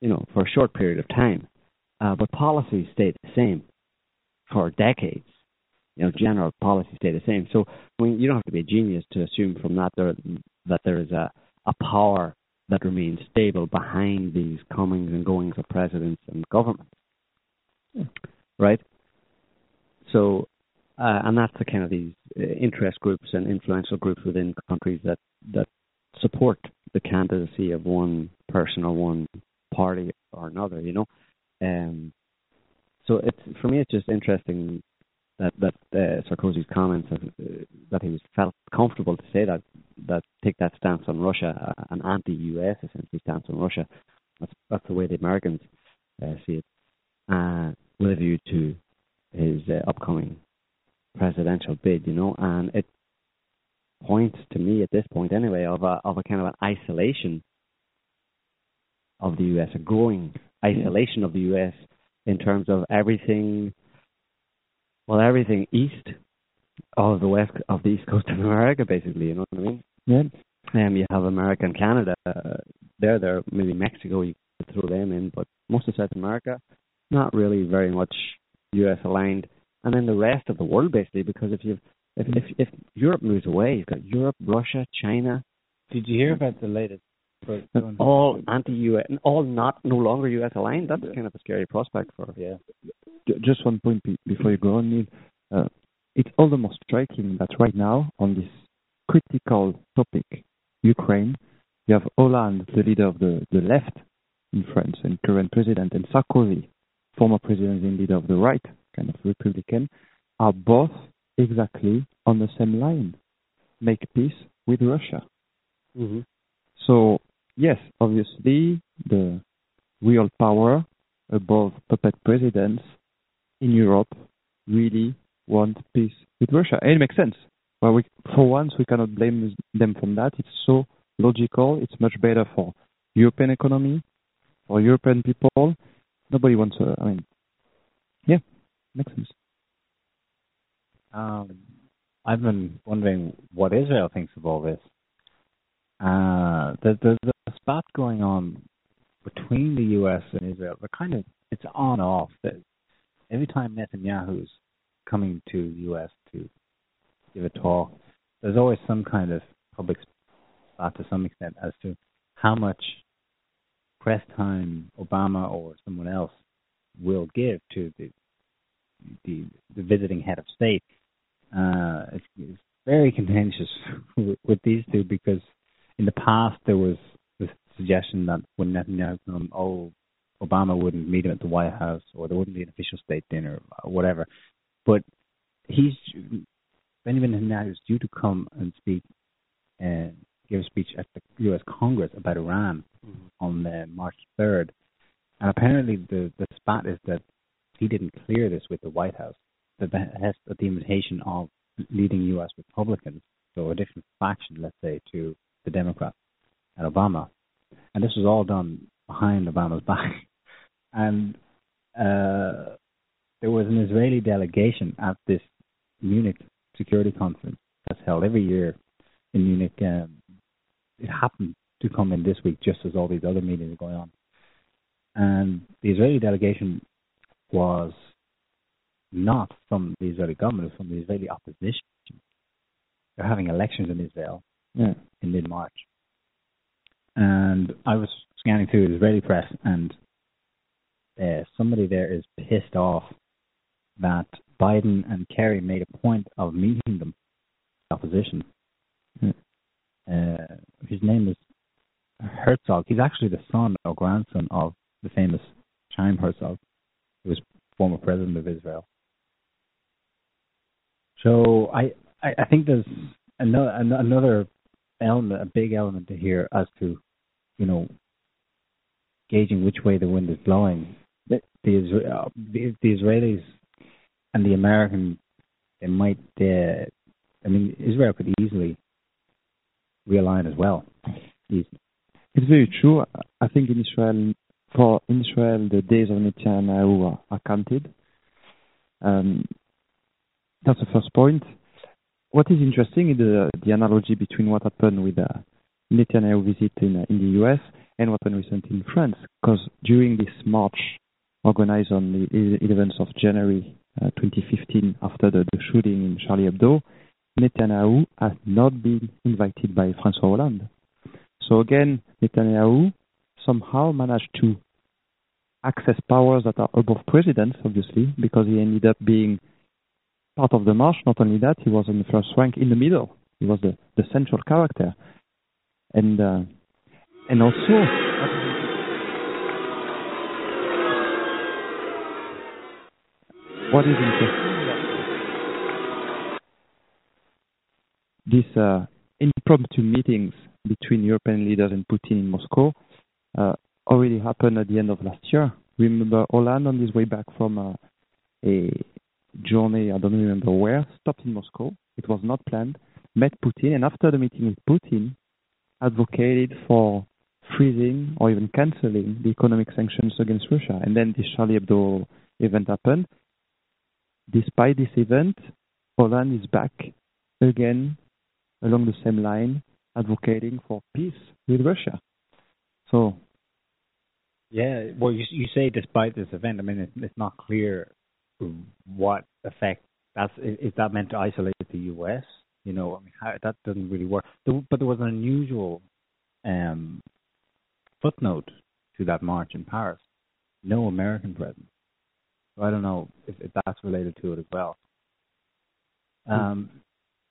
you know, for a short period of time. Uh, but policies stay the same for decades. You know, general policies stay the same. So, I mean, you don't have to be a genius to assume from that there that there is a a power that remains stable behind these comings and goings of presidents and governments. Right. So, uh, and that's the kind of these uh, interest groups and influential groups within countries that that support the candidacy of one person or one party or another, you know. Um, so it's for me, it's just interesting that that uh, Sarkozy's comments that, uh, that he was felt comfortable to say that that take that stance on Russia, uh, an anti-U.S. essentially stance on Russia. That's that's the way the Americans uh, see it, uh, with a view to his uh, upcoming presidential bid, you know, and it points to me at this point anyway of a of a kind of an isolation of the US, a growing isolation of the US in terms of everything well everything east of the west of the east coast of America basically, you know what I mean? Yeah. Um you have America and Canada uh, there there maybe Mexico you could throw them in, but most of South America not really very much U.S. aligned, and then the rest of the world basically. Because if you if if, if Europe moves away, you've got Europe, Russia, China. Did you hear about the latest? All anti-U.S. all not no longer U.S. aligned. That's kind of a scary prospect for. Yeah. Just one point before you go on, Niall. Uh, it's all the more striking that right now, on this critical topic, Ukraine, you have Hollande, the leader of the, the left in France and current president, and Sarkozy, former president and leader of the right, kind of Republican, are both exactly on the same line. Make peace with Russia. Mm-hmm. So, yes, obviously, the real power above puppet presidents in Europe really want peace with Russia. And it makes sense. Well, we, for once, we cannot blame them from that. It's so logical. It's much better for European economy, for European people. Nobody wants. to. I mean, yeah, makes sense. Um, I've been wondering what Israel thinks of all this. Uh, there's, there's a spot going on between the U.S. and Israel. They're kind of it's on off. That every time Netanyahu's coming to the U.S. to give a talk, there's always some kind of public spot to some extent as to how much press time Obama or someone else will give to the the, the visiting head of state. Uh, it's, it's very contentious with these two because in the past there was the suggestion that when Netanyahu oh, Obama wouldn't meet him at the White House or there wouldn't be an official state dinner or whatever. But he's Benjamin Netanyahu is due to come and speak and give a speech at the U.S. Congress about Iran mm-hmm. on uh, March 3rd. And apparently the, the spot is that he didn't clear this with the White House, that has at the invitation of leading U.S. Republicans, so a different faction, let's say, to the Democrats and Obama. And this was all done behind Obama's back. And uh, there was an Israeli delegation at this Munich Security Conference that's held every year in Munich. Um, it happened to come in this week just as all these other meetings are going on. And the Israeli delegation was not from the Israeli government, it was from the Israeli opposition. They're having elections in Israel yeah. in mid March. And I was scanning through the Israeli press, and uh, somebody there is pissed off that Biden and Kerry made a point of meeting them, opposition. Yeah. Uh, his name is Herzog. He's actually the son or grandson of the famous Chaim Herzog, who was former president of Israel. So I, I, I think there's another another element, a big element to here as to, you know, gauging which way the wind is blowing. The the, uh, the, Israelis and the American, they might. Uh, I mean, Israel could easily realign as well. It's very true. I think in Israel, for Israel, the days of Netanyahu are, are counted. Um, that's the first point. What is interesting is the, the analogy between what happened with the uh, Netanyahu visit in, uh, in the US and what happened recently in France. Because during this march organized on the 11th of January uh, 2015, after the, the, shooting in Charlie Hebdo, Netanyahu has not been invited by François Hollande. So again, Netanyahu somehow managed to access powers that are above presidents, obviously, because he ended up being part of the march. Not only that, he was in the first rank in the middle. He was the, the central character, and uh, and also. What is interesting? These uh, impromptu meetings between European leaders and Putin in Moscow uh, already happened at the end of last year. Remember Hollande on his way back from uh, a journey, I don't remember where, stopped in Moscow. It was not planned, met Putin, and after the meeting with Putin, advocated for freezing or even canceling the economic sanctions against Russia. And then this Charlie Hebdo event happened. Despite this event, Hollande is back again along the same line, advocating for peace with Russia. So Yeah, well, you you say despite this event, I mean, it's, it's not clear what effect that's is that meant to isolate the U.S. You know, I mean, how, that doesn't really work. But there was an unusual um, footnote to that march in Paris. No American presence. So I don't know if, if that's related to it as well. Hmm. Um,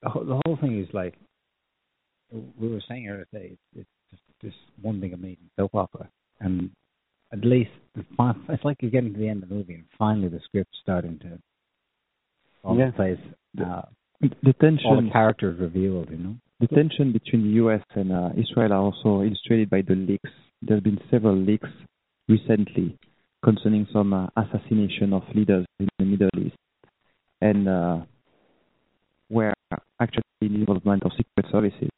the, whole, thing is like we were saying earlier today. It's, it's just this one big amazing soap opera, and at least it's like you're getting to the end of the movie, and finally the script's starting to fall yeah. place. Uh, the tension, all the characters revealed, you know. The tension between the U.S. and uh, Israel are also illustrated by the leaks. There have been several leaks recently concerning some uh, assassination of leaders in the Middle East, and uh, where actually the involvement of secret services,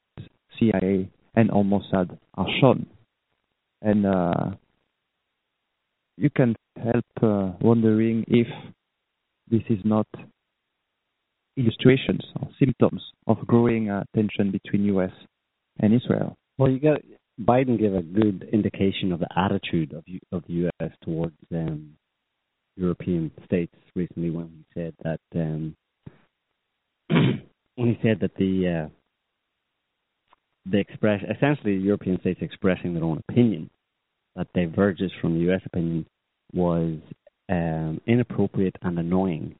CIA, and Mossad are shown. And uh, you can help uh, wondering if this is not illustrations or symptoms of growing uh, tension between U.S. and Israel. Well, you got Biden gave a good indication of the attitude of of the U.S. towards um, European states recently when he said that um, when he said that the uh, the express essentially European states expressing their own opinion that diverges from the U.S. opinion was um, inappropriate and annoying.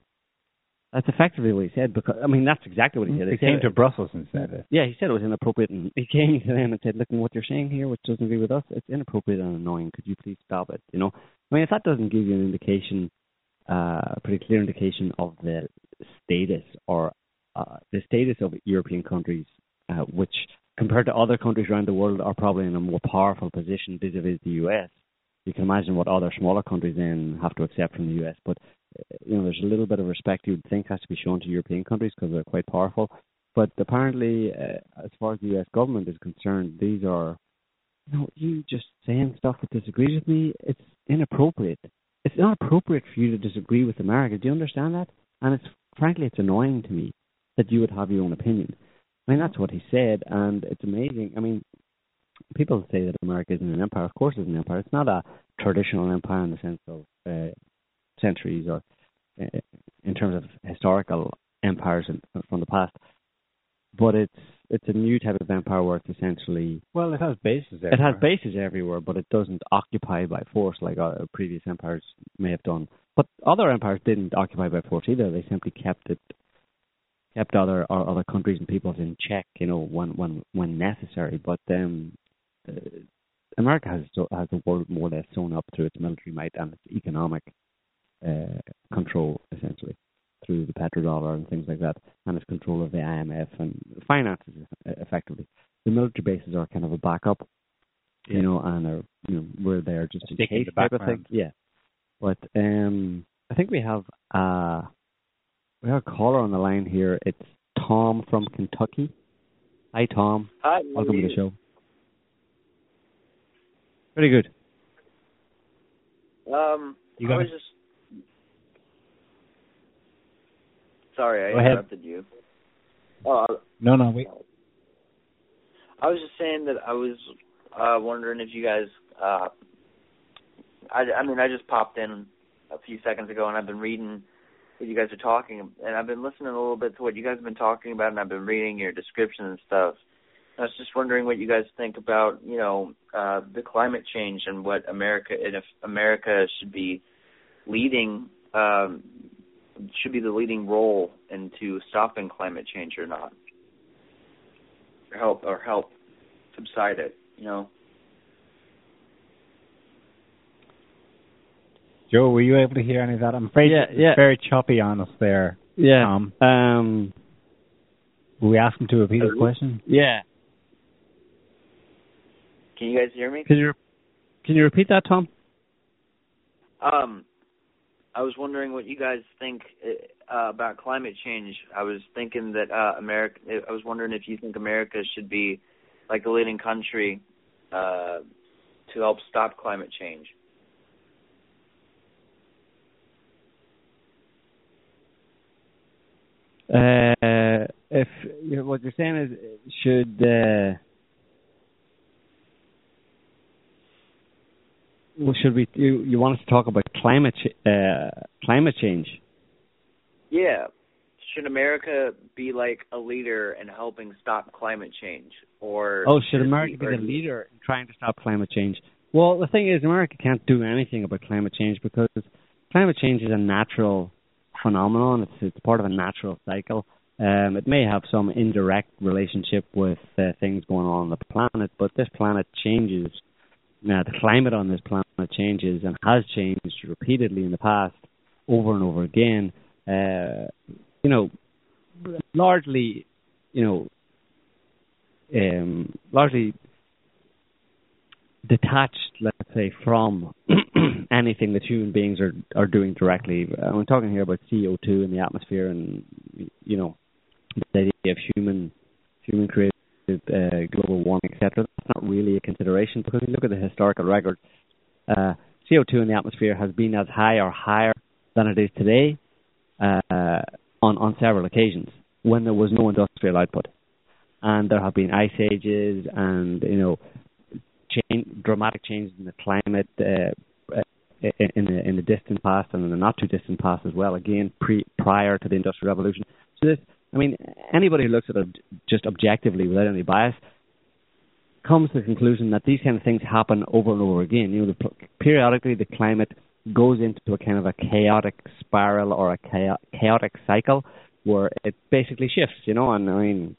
That's effectively what he said. Because I mean, that's exactly what he said. He, came to Brussels and said it. Yeah, he said it was inappropriate, and he came to them and said, "Look, what you're saying here, which doesn't agree with us, it's inappropriate and annoying. Could you please stop it?" You know, I mean, if that doesn't give you an indication, uh, a pretty clear indication of the status or uh, the status of European countries, uh, which compared to other countries around the world are probably in a more powerful position vis-a-vis the US. You can imagine what other smaller countries then have to accept from the US. But uh, you know, there's a little bit of respect you would think has to be shown to European countries because they're quite powerful. But apparently, uh, as far as the U.S. government is concerned, these are, you know, you just saying stuff that disagrees with me. It's inappropriate. It's not appropriate for you to disagree with America. Do you understand that? And it's frankly, it's annoying to me that you would have your own opinion. I mean, that's what he said, and it's amazing. I mean, people say that America isn't an empire. Of course, it's an empire. It's not a traditional empire in the sense of uh, centuries or uh, in terms of historical empires in, from the past. But it's it's a new type of empire where it's essentially well, it has bases. Everywhere. It has bases everywhere, but it doesn't occupy by force like uh, previous empires may have done. But other empires didn't occupy by force either. They simply kept it kept other other countries and peoples in check, you know, when when when necessary. But um, uh, America has has the world more or less sewn up through its military might and its economic uh, control, essentially, through the petrodollar and things like that, and its control of the IMF and finances, effectively. The military bases are kind of a backup, yeah. you know, and are you know we're there just in case type of thing. Yeah, but um, I think we have uh we have a caller on the line here. It's Tom from Kentucky. Hi, Tom. Hi. Welcome to the show. Pretty good. Um, you got I was it? just sorry I Go ahead. interrupted you. Oh, No, no, wait. I was just saying that I was uh wondering if you guys uh I I mean I just popped in a few seconds ago and I've been reading what you guys are talking and I've been listening a little bit to what you guys have been talking about and I've been reading your description and stuff. I was just wondering what you guys think about, you know, uh the climate change and what America and if America should be leading um should be the leading role into stopping climate change or not. Help or help subside it, you know. Joe, were you able to hear any of that? I'm afraid Yeah, it's yeah. very choppy on us there. Yeah. Tom. Um. Will we ask him to repeat his question? Yeah. Can you guys hear me? Can you can you repeat that, Tom? Um I was wondering what you guys think uh, about climate change. I was thinking that uh America I was wondering if you think America should be like the leading country uh to help stop climate change. Uh, if you know, what you're saying is, should uh, well, should we? You, you want us to talk about climate ch- uh, climate change? Yeah. Should America be like a leader in helping stop climate change, or Oh, should America be the leader in trying to stop climate change? Well, the thing is, America can't do anything about climate change because climate change is a natural phenomenon. It's it's part of a natural cycle. Um, it may have some indirect relationship with uh, things going on on the planet, but this planet changes. Now, the climate on this planet changes and has changed repeatedly in the past, over and over again. Uh, you know, largely, you know, um, largely detached, let's say, from anything that human beings are are doing directly. I'm talking here about CO2 in the atmosphere, and you know, the idea of human human created uh, global warming, etc. That's not really a consideration because if you look at the historical record, uh, CO2 in the atmosphere has been as high or higher than it is today uh, on on several occasions when there was no industrial output, and there have been ice ages and you know change, dramatic changes in the climate uh, uh, in the in the distant past and in the not too distant past as well. Again, pre prior to the industrial revolution. So this, I mean, anybody who looks at it just objectively without any bias comes to the conclusion that these kind of things happen over and over again. You know, the, periodically the climate goes into a kind of a chaotic spiral or a chaotic cycle where it basically shifts. You know, and I mean,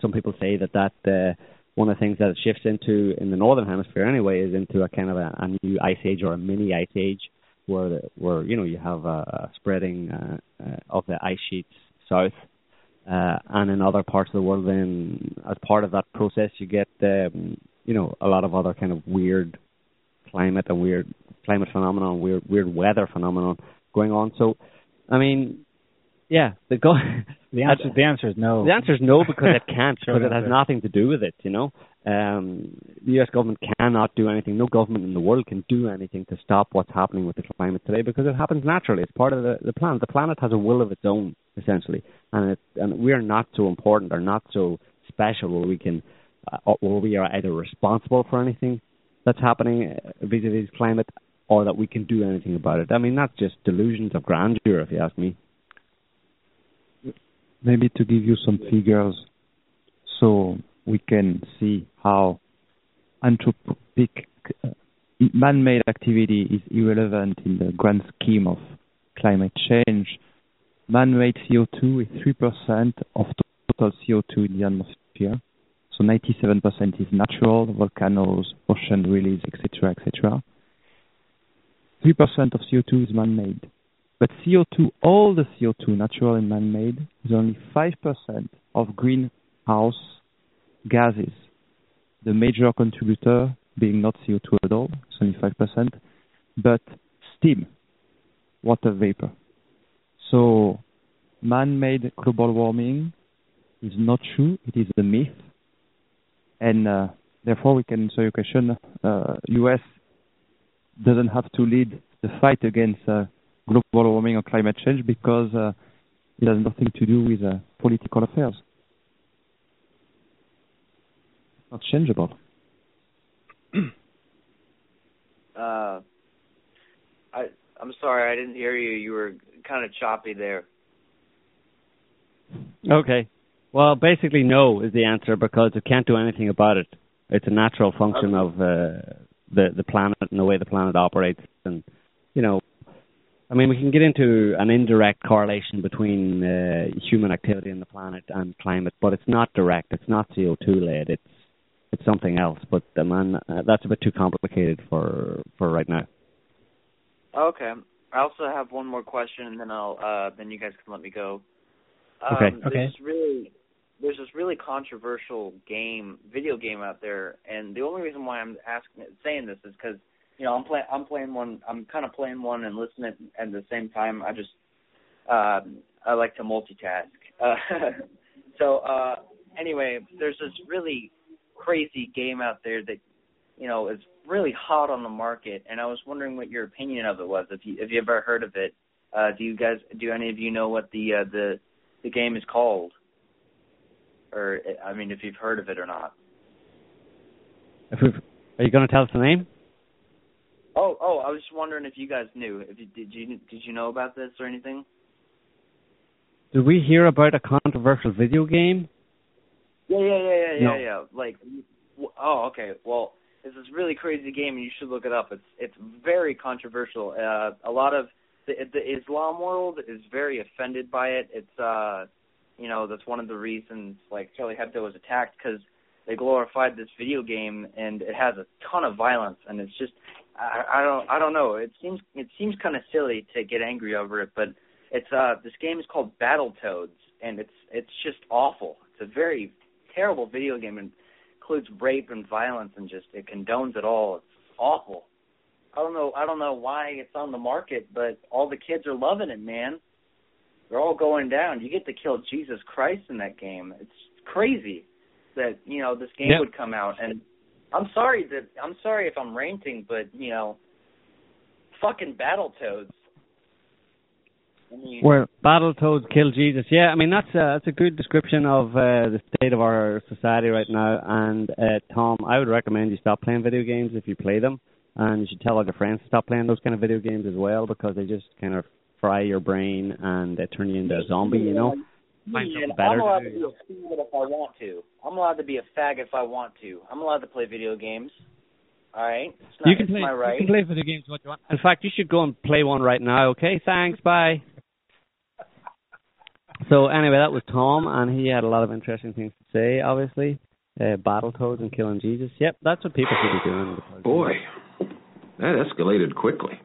some people say that that. Uh, one of the things that it shifts into in the northern hemisphere anyway is into a kind of a, a new ice age or a mini ice age where the, where you know you have a, a spreading uh, uh, of the ice sheets south uh, and in other parts of the world then as part of that process you get um, you know a lot of other kind of weird climate and weird climate phenomenon weird weird weather phenomenon going on. So i mean yeah, the go. The answer, the answer is no. The answer is no because it can't because it has nothing to do with it. You know, um, the U.S. government cannot do anything. No government in the world can do anything to stop what's happening with the climate today because it happens naturally. It's part of the, the planet. The planet has a will of its own essentially, and it, and we are not so important or not so special where we can, uh, where we are either responsible for anything that's happening uh, vis-a-vis climate or that we can do anything about it. I mean, that's just delusions of grandeur, if you ask me. Maybe to give you some figures so we can see how anthropic uh, man-made activity is irrelevant in the grand scheme of climate change. Man-made CO2 is 3% of total CO2 in the atmosphere. So 97% is natural, volcanoes, ocean release, etc., etc. 3% of CO2 is man-made. But CO2, all the CO2, natural and man-made, is only 5% of greenhouse gases. The major contributor being not CO2 at all, it's only 5%, but steam, water vapor. So man-made global warming is not true, it is a myth. And uh, therefore we can answer your question, uh, US doesn't have to lead the fight against uh, global warming or climate change because uh, it has nothing to do with uh, political affairs. It's not changeable. Uh, I I'm sorry, I didn't hear you. You were kind of choppy there. Okay. Well, basically, no is the answer because it can't do anything about it. It's a natural function of uh, the the planet and the way the planet operates, and you know, I mean, we can get into an indirect correlation between uh, human activity on the planet and climate, but it's not direct. It's not CO two led. It's it's something else. But uh, man, uh, that's a bit too complicated for for right now. Okay. I also have one more question, and then I'll uh, then you guys can let me go. Um, Okay. Okay. There's this really there's this really controversial game, video game out there, and the only reason why I'm asking saying this is because you know I'm playing I'm playing one I'm kind of playing one and listening at the same time. I just um, I like to multitask. Uh, so uh, anyway, there's this really crazy game out there that you know is really hot on the market, and I was wondering what your opinion of it was. If you if you ever heard of it, uh, do you guys do any of you know what the uh, the the game is called? Or I mean, if you've heard of it or not. If we've, are you going to tell us the name? Oh, oh, I was just wondering if you guys knew. If you did you did you know about this or anything? Did we hear about a controversial video game? Yeah, yeah, yeah, yeah, No. yeah, yeah. Like, oh, okay. Well, it's this really crazy game, and you should look it up. It's it's very controversial. Uh, a lot of the the Islam world is very offended by it. It's uh, you know, that's one of the reasons like Charlie Hebdo was attacked because they glorified this video game, and it has a ton of violence, and it's just I, I don't I don't know. It seems it seems kind of silly to get angry over it, but it's uh this game is called Battletoads, and it's it's just awful. It's a very terrible video game and includes rape and violence and just it condones it all. It's awful. I don't know I don't know why it's on the market, but all the kids are loving it, man. They're all going down. You get to kill Jesus Christ in that game. It's crazy that, you know, this game Yeah. would come out and I'm sorry that I'm sorry if I'm ranting, but you know, fucking Battletoads. I mean, Well, Battletoads kill Jesus. Yeah, I mean that's a, that's a good description of uh, the state of our society right now. And uh, Tom, I would recommend you stop playing video games if you play them, and you should tell all your friends to stop playing those kind of video games as well because they just kind of fry your brain and they turn you into a zombie. You know. Find something better I'm allowed to to be a faggot if I want to. I'm allowed to be a fag if I want to. I'm allowed to play video games. All right, it's not, You can it's play. my right. You can play video games what you want. In fact, you should go and play one right now. Okay. Thanks. Bye. So anyway, that was Tom, and he had a lot of interesting things to say. Obviously, uh, Battletoads and killing Jesus. Yep, that's what people should be doing. Boy, that escalated quickly.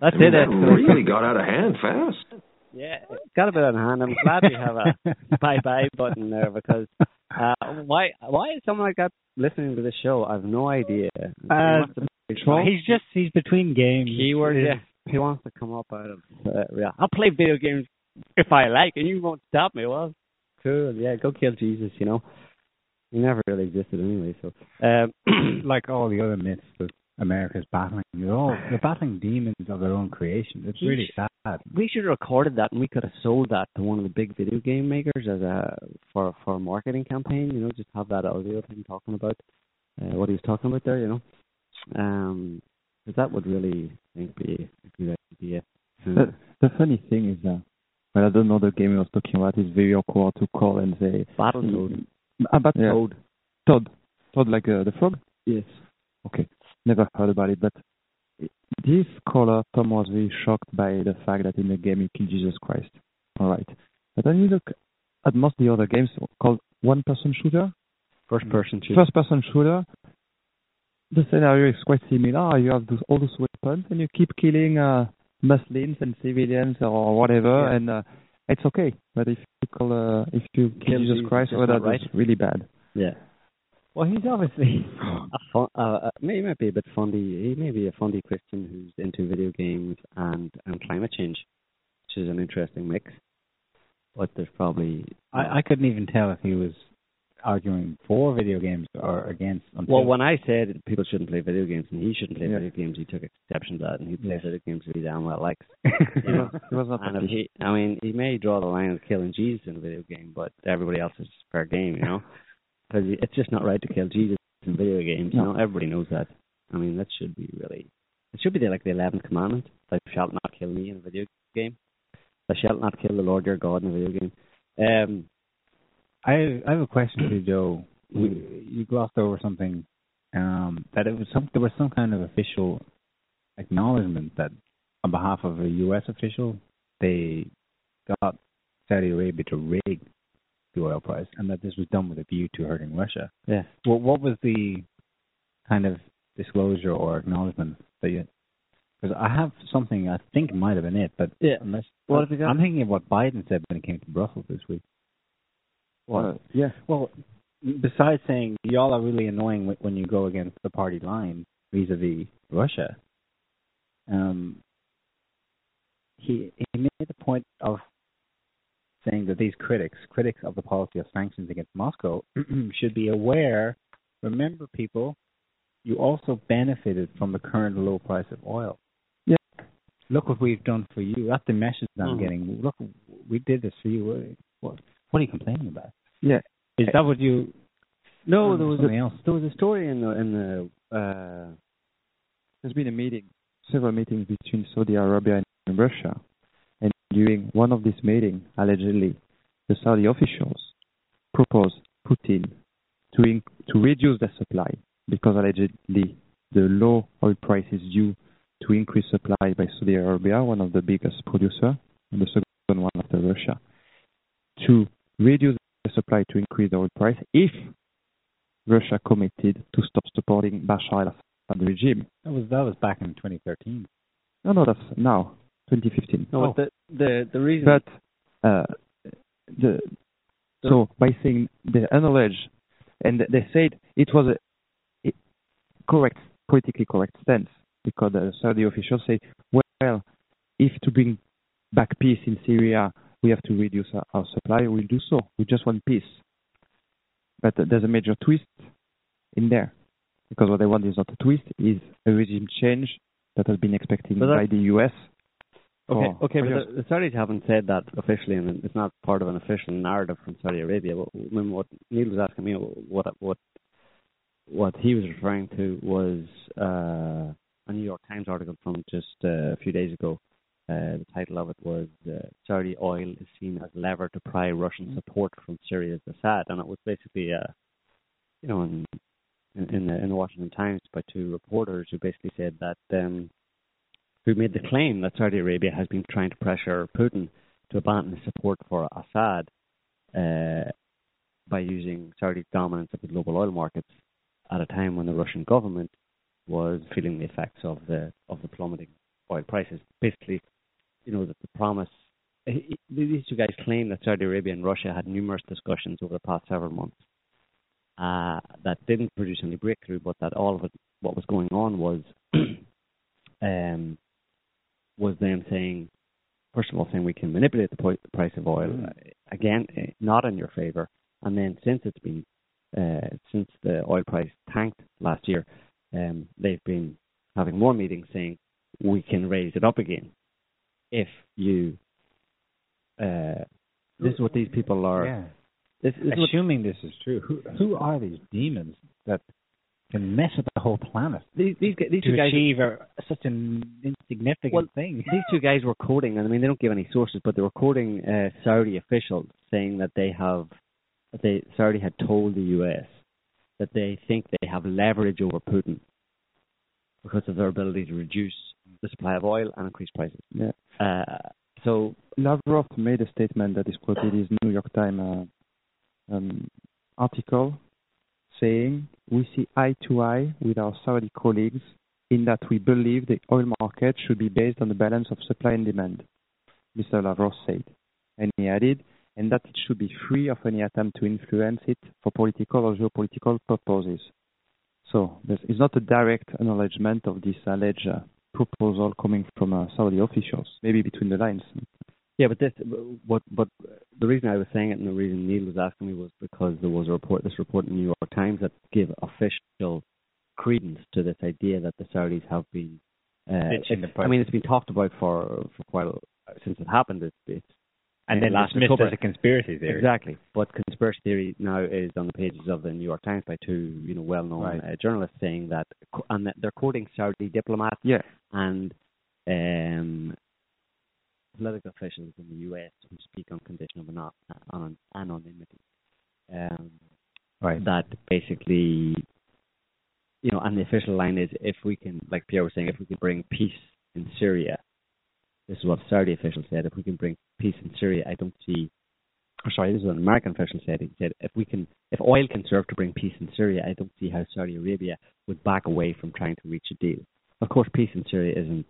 that's I mean, it. that Escalation. really got out of hand fast. Yeah, it's got a bit on hand. I'm glad we have a bye bye button there because uh, why why is someone like that listening to this show? I have no idea. Uh, he's just he's between games. keyword. Yeah, he wants to come up out of. Uh, yeah, I'll play video games if I like, and you won't stop me. Well, cool. Yeah, go kill Jesus. You know, he never really existed anyway. So, um, like all the other myths that America's battling. They're all they're battling demons of their own creation. It's really sad. we should have recorded that, and we could have sold that to one of the big video game makers as a for for a marketing campaign. You know, just have that audio of him talking about uh, what he was talking about there. You know, um, 'cause that would really I think be a good idea. The, the funny thing is that, well, I don't know the game I was talking about. It's very awkward to call and say Battletoad. about Yeah. Toad. Toad, Toad, like uh, the frog. Yes. Okay, never heard about it, but this caller Tom was really shocked by the fact that in the game you kill Jesus Christ. All right, but when you look at most of the other games called one-person shooter, First person shooter. first-person shooter, the scenario is quite similar. You have those, all those weapons, and you keep killing uh, Muslims and civilians or whatever, Yeah. and uh, it's okay. But if you call, uh, if you kill Jesus Christ, that's well, not that right. really bad. Yeah. Well, he's obviously a fun, uh, uh, he might be a bit fundy. He may be a fundy Christian who's into video games and and climate change, which is an interesting mix. But there's probably I, I couldn't even tell if he was arguing for video games or against. Until, well, when I said people shouldn't play video games and he shouldn't play Yeah. video games, he took exception to that, and he plays Yeah. video games that he damn well likes. He You know? was, he was not and he, I mean, he may draw the line of killing Jesus in a video game, but everybody else is fair game, you know, because it's just not right to kill Jesus in video games. You know, everybody knows that. I mean, that should be really. It should be the, like the eleventh commandment: "Thou shalt not kill me in a video game. Thou shalt not kill the Lord your God in a video game." Um, I I have a question for you, Joe. We, you glossed over something um, that it was some there was some kind of official acknowledgement that on behalf of a U.S. official they got Saudi Arabia to rig the oil price, and that this was done with a view to hurting Russia. yeah. Well, what was the kind of disclosure or acknowledgement that you? Because I have something I think might have been it, but Yeah. unless What have you got? I'm thinking of what Biden said when he came to Brussels this week. Uh, yeah. Well, besides saying y'all are really annoying when you go against the party line vis-a-vis Russia, um, he he made the point of saying that these critics, critics of the policy of sanctions against Moscow, should be aware. Remember, people, you also benefited from the current low price of oil. Yeah. Look what we've done for you. That's the message I'm Mhm. getting. Look, we did this for you. What, what, are you complaining about? Yeah. Is that what you? No, there was something a, else. there was a story in the in the uh, there's been a meeting, several meetings between Saudi Arabia and Russia, during one of these meetings, allegedly, the Saudi officials proposed Putin to in, to reduce the supply because allegedly the low oil price is due to increased supply by Saudi Arabia, one of the biggest producer, and the second one after Russia, to reduce the supply to increase the oil price if Russia committed to stop supporting Bashar al-Assad regime. That was that was back in 2013. No, no, that's now 2015. No, Oh. but the the the reason But uh, the so by saying they acknowledge and they said it was a, a correct politically correct stance because the Saudi officials say, well, if to bring back peace in Syria we have to reduce our, our supply, we'll do so. We just want peace. But there's a major twist in there because what they want is not a twist, is a regime change that has been expected by the US. Okay, for- okay, but the, the Saudis haven't said that officially, and it's not part of an official narrative from Saudi Arabia. But when what Niall was asking me, what what what he was referring to was uh, a New York Times article from just uh, a few days ago. Uh, the title of it was uh, "Saudi oil is seen as lever to pry Russian support from Syria's Assad," and it was basically, uh, you know, in in, in, the, in the Washington Times by two reporters who basically said that. Um, who made the claim that Saudi Arabia has been trying to pressure Putin to abandon support for Assad uh, by using Saudi's dominance of the global oil markets at a time when the Russian government was feeling the effects of the of the plummeting oil prices. Basically, you know that the promise. he- he- These two guys claim that Saudi Arabia and Russia had numerous discussions over the past several months uh, that didn't produce any breakthrough, but that all of it, what was going on was um, was them saying, first of all, saying we can manipulate the po- price of oil uh, again, uh, not in your favor, and then since it's been uh, since the oil price tanked last year, um, they've been having more meetings saying we can raise it up again if you. Uh, this is what these people are. Yeah. This, this is what Assuming this is true, who who are these demons that can mess with the whole planet these these, gu- these two guys. achieve a, such an insignificant Well, thing? these two guys were quoting, and I mean they don't give any sources, but they were quoting uh, Saudi officials saying that they have, that they Saudi had told the U.S. that they think they have leverage over Putin because of their ability to reduce the supply of oil and increase prices. Yeah. Uh, so Lavrov made a statement that is quoted in his New York Times uh, um, article saying, We see eye to eye with our Saudi colleagues in that we believe the oil market should be based on the balance of supply and demand, Mr. Lavrov said. And he added, and that it should be free of any attempt to influence it for political or geopolitical purposes. So there's, it's not a direct acknowledgement of this alleged proposal coming from uh, Saudi officials, maybe between the lines. Yeah, but this, what, but the reason I was saying it and the reason Niall was asking me was because there was a report, this report in the New York Times that gave official credence to this idea that the Saudis have been. Uh, I mean, it's been talked about for for quite a, since it happened. It's, it's and then last dismissed October. as a conspiracy theory. Exactly, but conspiracy theory now is on the pages of the New York Times by two, you know, well-known Right. uh, journalists saying that, and that they're quoting Saudi diplomats Yeah. and um, political officials in the U.S. who speak on condition of ano- anon- anonymity. Um, Right. that basically, you know, and the official line is if we can, like Pierre was saying, if we can bring peace in Syria, this is what Saudi officials said, if we can bring peace in Syria, I don't see, or sorry, this is what an American official said. He said, if we can, if oil can serve to bring peace in Syria, I don't see how Saudi Arabia would back away from trying to reach a deal. Of course, peace in Syria isn't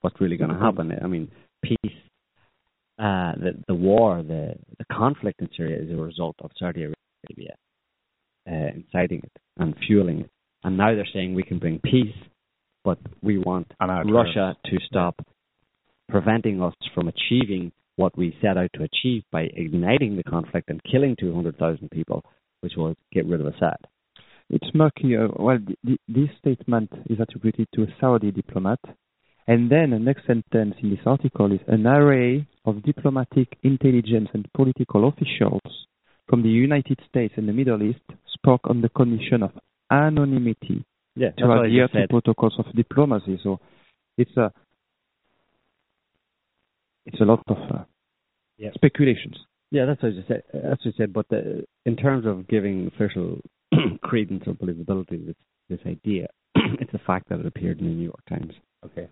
what's really going to happen. I mean, peace, uh, the the war, the the conflict in Syria is a result of Saudi Arabia uh, inciting it and fueling it. And now they're saying we can bring peace, but we want Russia to stop preventing us from achieving what we set out to achieve by igniting the conflict and killing 200,000 people, which was get rid of Assad. It's murky. Uh, well, th- th- this statement is attributed to a Saudi diplomat. And then the next sentence in this article is an array of diplomatic, intelligence, and political officials from the United States and the Middle East spoke on the condition of anonymity Yeah, to adhere to protocols of diplomacy. So it's a it's a lot of uh, yeah. speculations. Yeah, that's what I said. That's what I said. But the, in terms of giving official credence or believability to this, this idea, it's the fact that it appeared in the New York Times. Okay.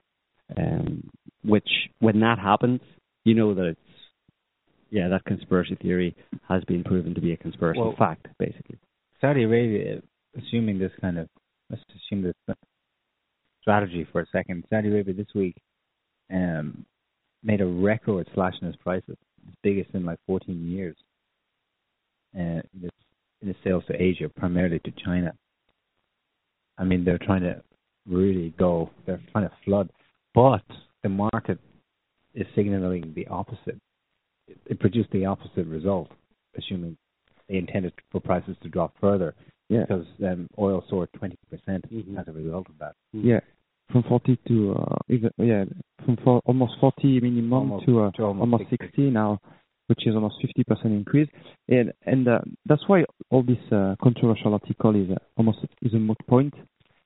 Um, which, when that happens, you know that it's yeah, that conspiracy theory has been proven to be a conspiracy Well- fact, basically. Saudi Arabia, assuming this kind of, let's assume this strategy for a second. Saudi Arabia this week um, made a record slash in its prices, its biggest in like 14 years. Uh, in its in its sales to Asia, primarily to China. I mean, they're trying to really go. They're trying to flood, but the market is signaling the opposite. It, it produced the opposite result, assuming they intended for prices to drop further Yeah. because um, oil soared 20% Mhm. as a result of that. Yeah, from 40 to uh, even yeah, from for almost 40 minimum Almost- to, uh, to almost almost 60. 60 now, which is almost 50% increase. And and uh, that's why all this uh, controversial article is uh, almost is a moot point,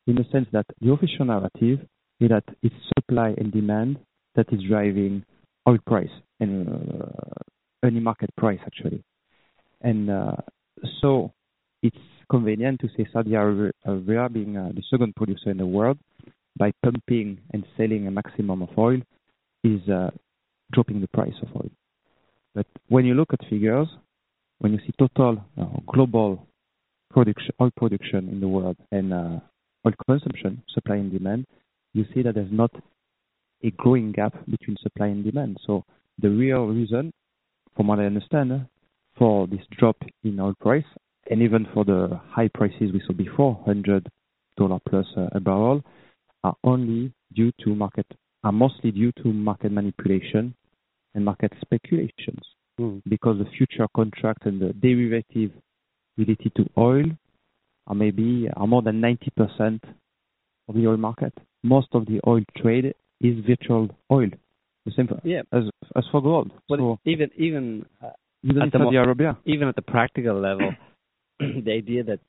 in the sense that the official narrative is that it's supply and demand that is driving oil price and uh, any market price actually. And uh, so it's convenient to say Saudi Arabia being uh, the second producer in the world by pumping and selling a maximum of oil is dropping the price of oil. But when you look at figures, when you see total global production, oil production in the world and oil consumption, supply and demand, you see that there's not a growing gap between supply and demand. So the real reason, from what I understand, for this drop in oil price and even for the high prices we saw before, hundred dollar plus uh, a barrel, are only due to market are mostly due to market manipulation and market speculations Mm. because the future contract and the derivative related to oil are maybe are more than 90% of the oil market. Most of the oil trade is virtual oil. The same for, Yeah. as as for gold. But so even even uh, even at in Saudi Arabia, even at the practical level, the idea that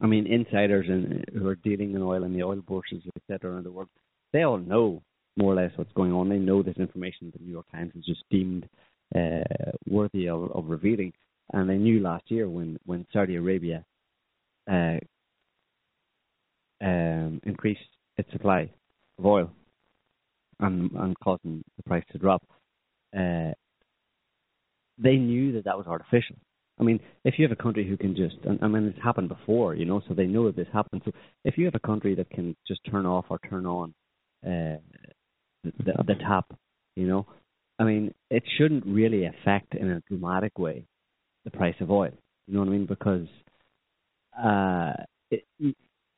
I mean insiders and who are dealing in oil and the oil bourses, etc., around the world, they all know more or less what's going on. They know this information that the New York Times has just deemed uh, worthy of, of revealing, and they knew last year when when Saudi Arabia uh, um, increased its supply of oil and, and causing the price to drop. Uh, they knew that that was artificial. I mean, if you have a country who can just, and, I mean, it's happened before, you know, so they know that this happened. So if you have a country that can just turn off or turn on uh, the, the, tap, you know, I mean, it shouldn't really affect in a dramatic way the price of oil. You know what I mean? Because uh, it,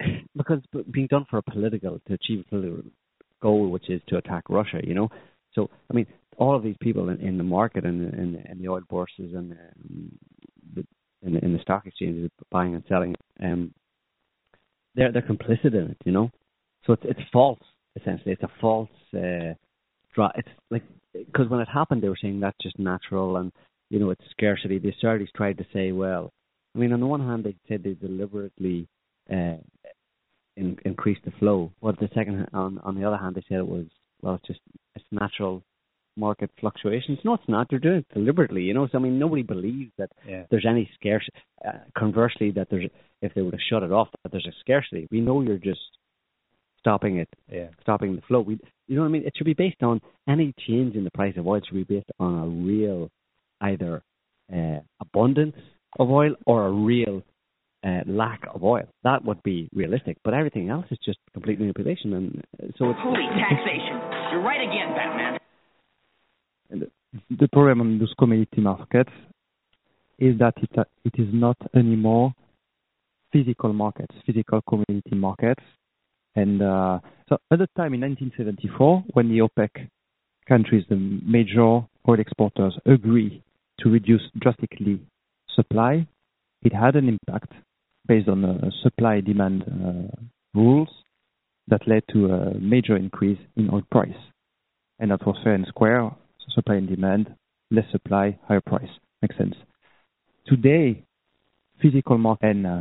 because being done for a political to achieve a political goal, which is to attack Russia, you know. So I mean, all of these people in, in the market and in, in the oil bourses and the, in, the, in the stock exchanges buying and selling, um, they're they're complicit in it, you know. So it's it's false essentially. It's a false. Uh, dra- it's like because when it happened, they were saying that's just natural and you know it's scarcity. The Saudis tried to say, well, I mean, on the one hand, they said they deliberately uh, in, increased the flow. But the second, on on the other hand, they said it was well, it's just it's natural market fluctuations. No, it's not. They're doing it deliberately. You know, so I mean, nobody believes that Yeah. there's any scarcity. Uh, conversely, that there's if they would have shut it off, that there's a scarcity. We know you're just stopping it, Yeah. stopping the flow. We, you know what I mean? It should be based on any change in the price of oil it should be based on a real either uh, abundance of oil or a real uh, lack of oil. That would be realistic. But everything else is just complete manipulation, and uh, so it's Holy taxation. You're right again, Batman. the problem on those commodity markets is that it uh, it is not anymore physical markets, physical commodity markets. And uh, so at the time in 1974, when the OPEC countries, the major oil exporters, agree to reduce drastically supply, it had an impact based on uh, supply demand uh, rules that led to a major increase in oil price. And that was fair and square, supply and demand, less supply, higher price. Makes sense. Today, physical market and uh,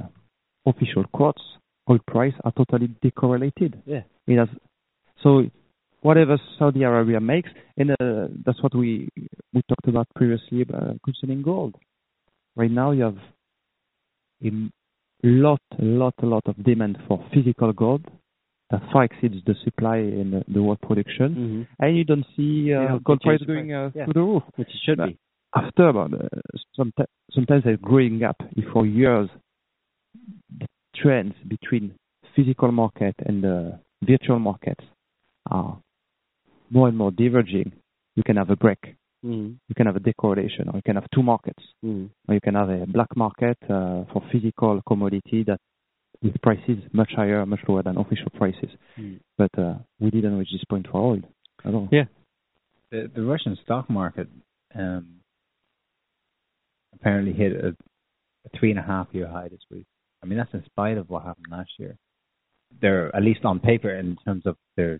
official quotes oil price are totally decorrelated. Yeah. It has so whatever Saudi Arabia makes, and uh, that's what we we talked about previously uh, concerning gold. Right now, you have a lot, a lot, a lot of demand for physical gold that far exceeds the supply in the, the world production, Mm-hmm. and you don't see uh, Yeah, gold price going uh, Yeah. through the roof. Which it should But be. After about uh, some sometimes a growing gap if for years the trends between physical market and the virtual markets are more and more diverging. You can have a break. Mm-hmm. You can have a decorrelation, or you can have two markets, Mm-hmm. or you can have a black market uh, for physical commodity that with prices much higher, much lower than official prices. Mm. But uh, we didn't reach this point for oil at all. Yeah. The the Russian stock market um, apparently hit a, a three and a half year high this week. I mean that's in spite of what happened last year. They're at least on paper in terms of their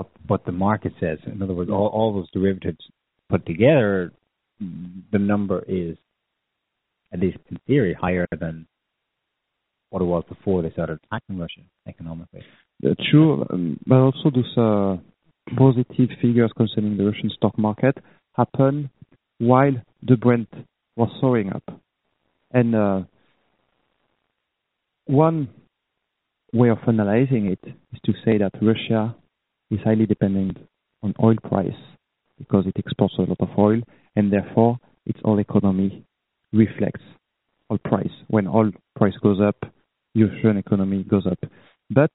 what what the market says. In other words, all all those derivatives put together, the number is at least in theory higher than what it was before they started attacking Russia economically. Uh, True, um, but also those uh, positive figures concerning the Russian stock market happen while the Brent was soaring up. And uh, one way of analyzing it is to say that Russia is highly dependent on oil price because it exports a lot of oil, and therefore its oil economy reflects oil price. When oil price goes up, Russian economy goes up. But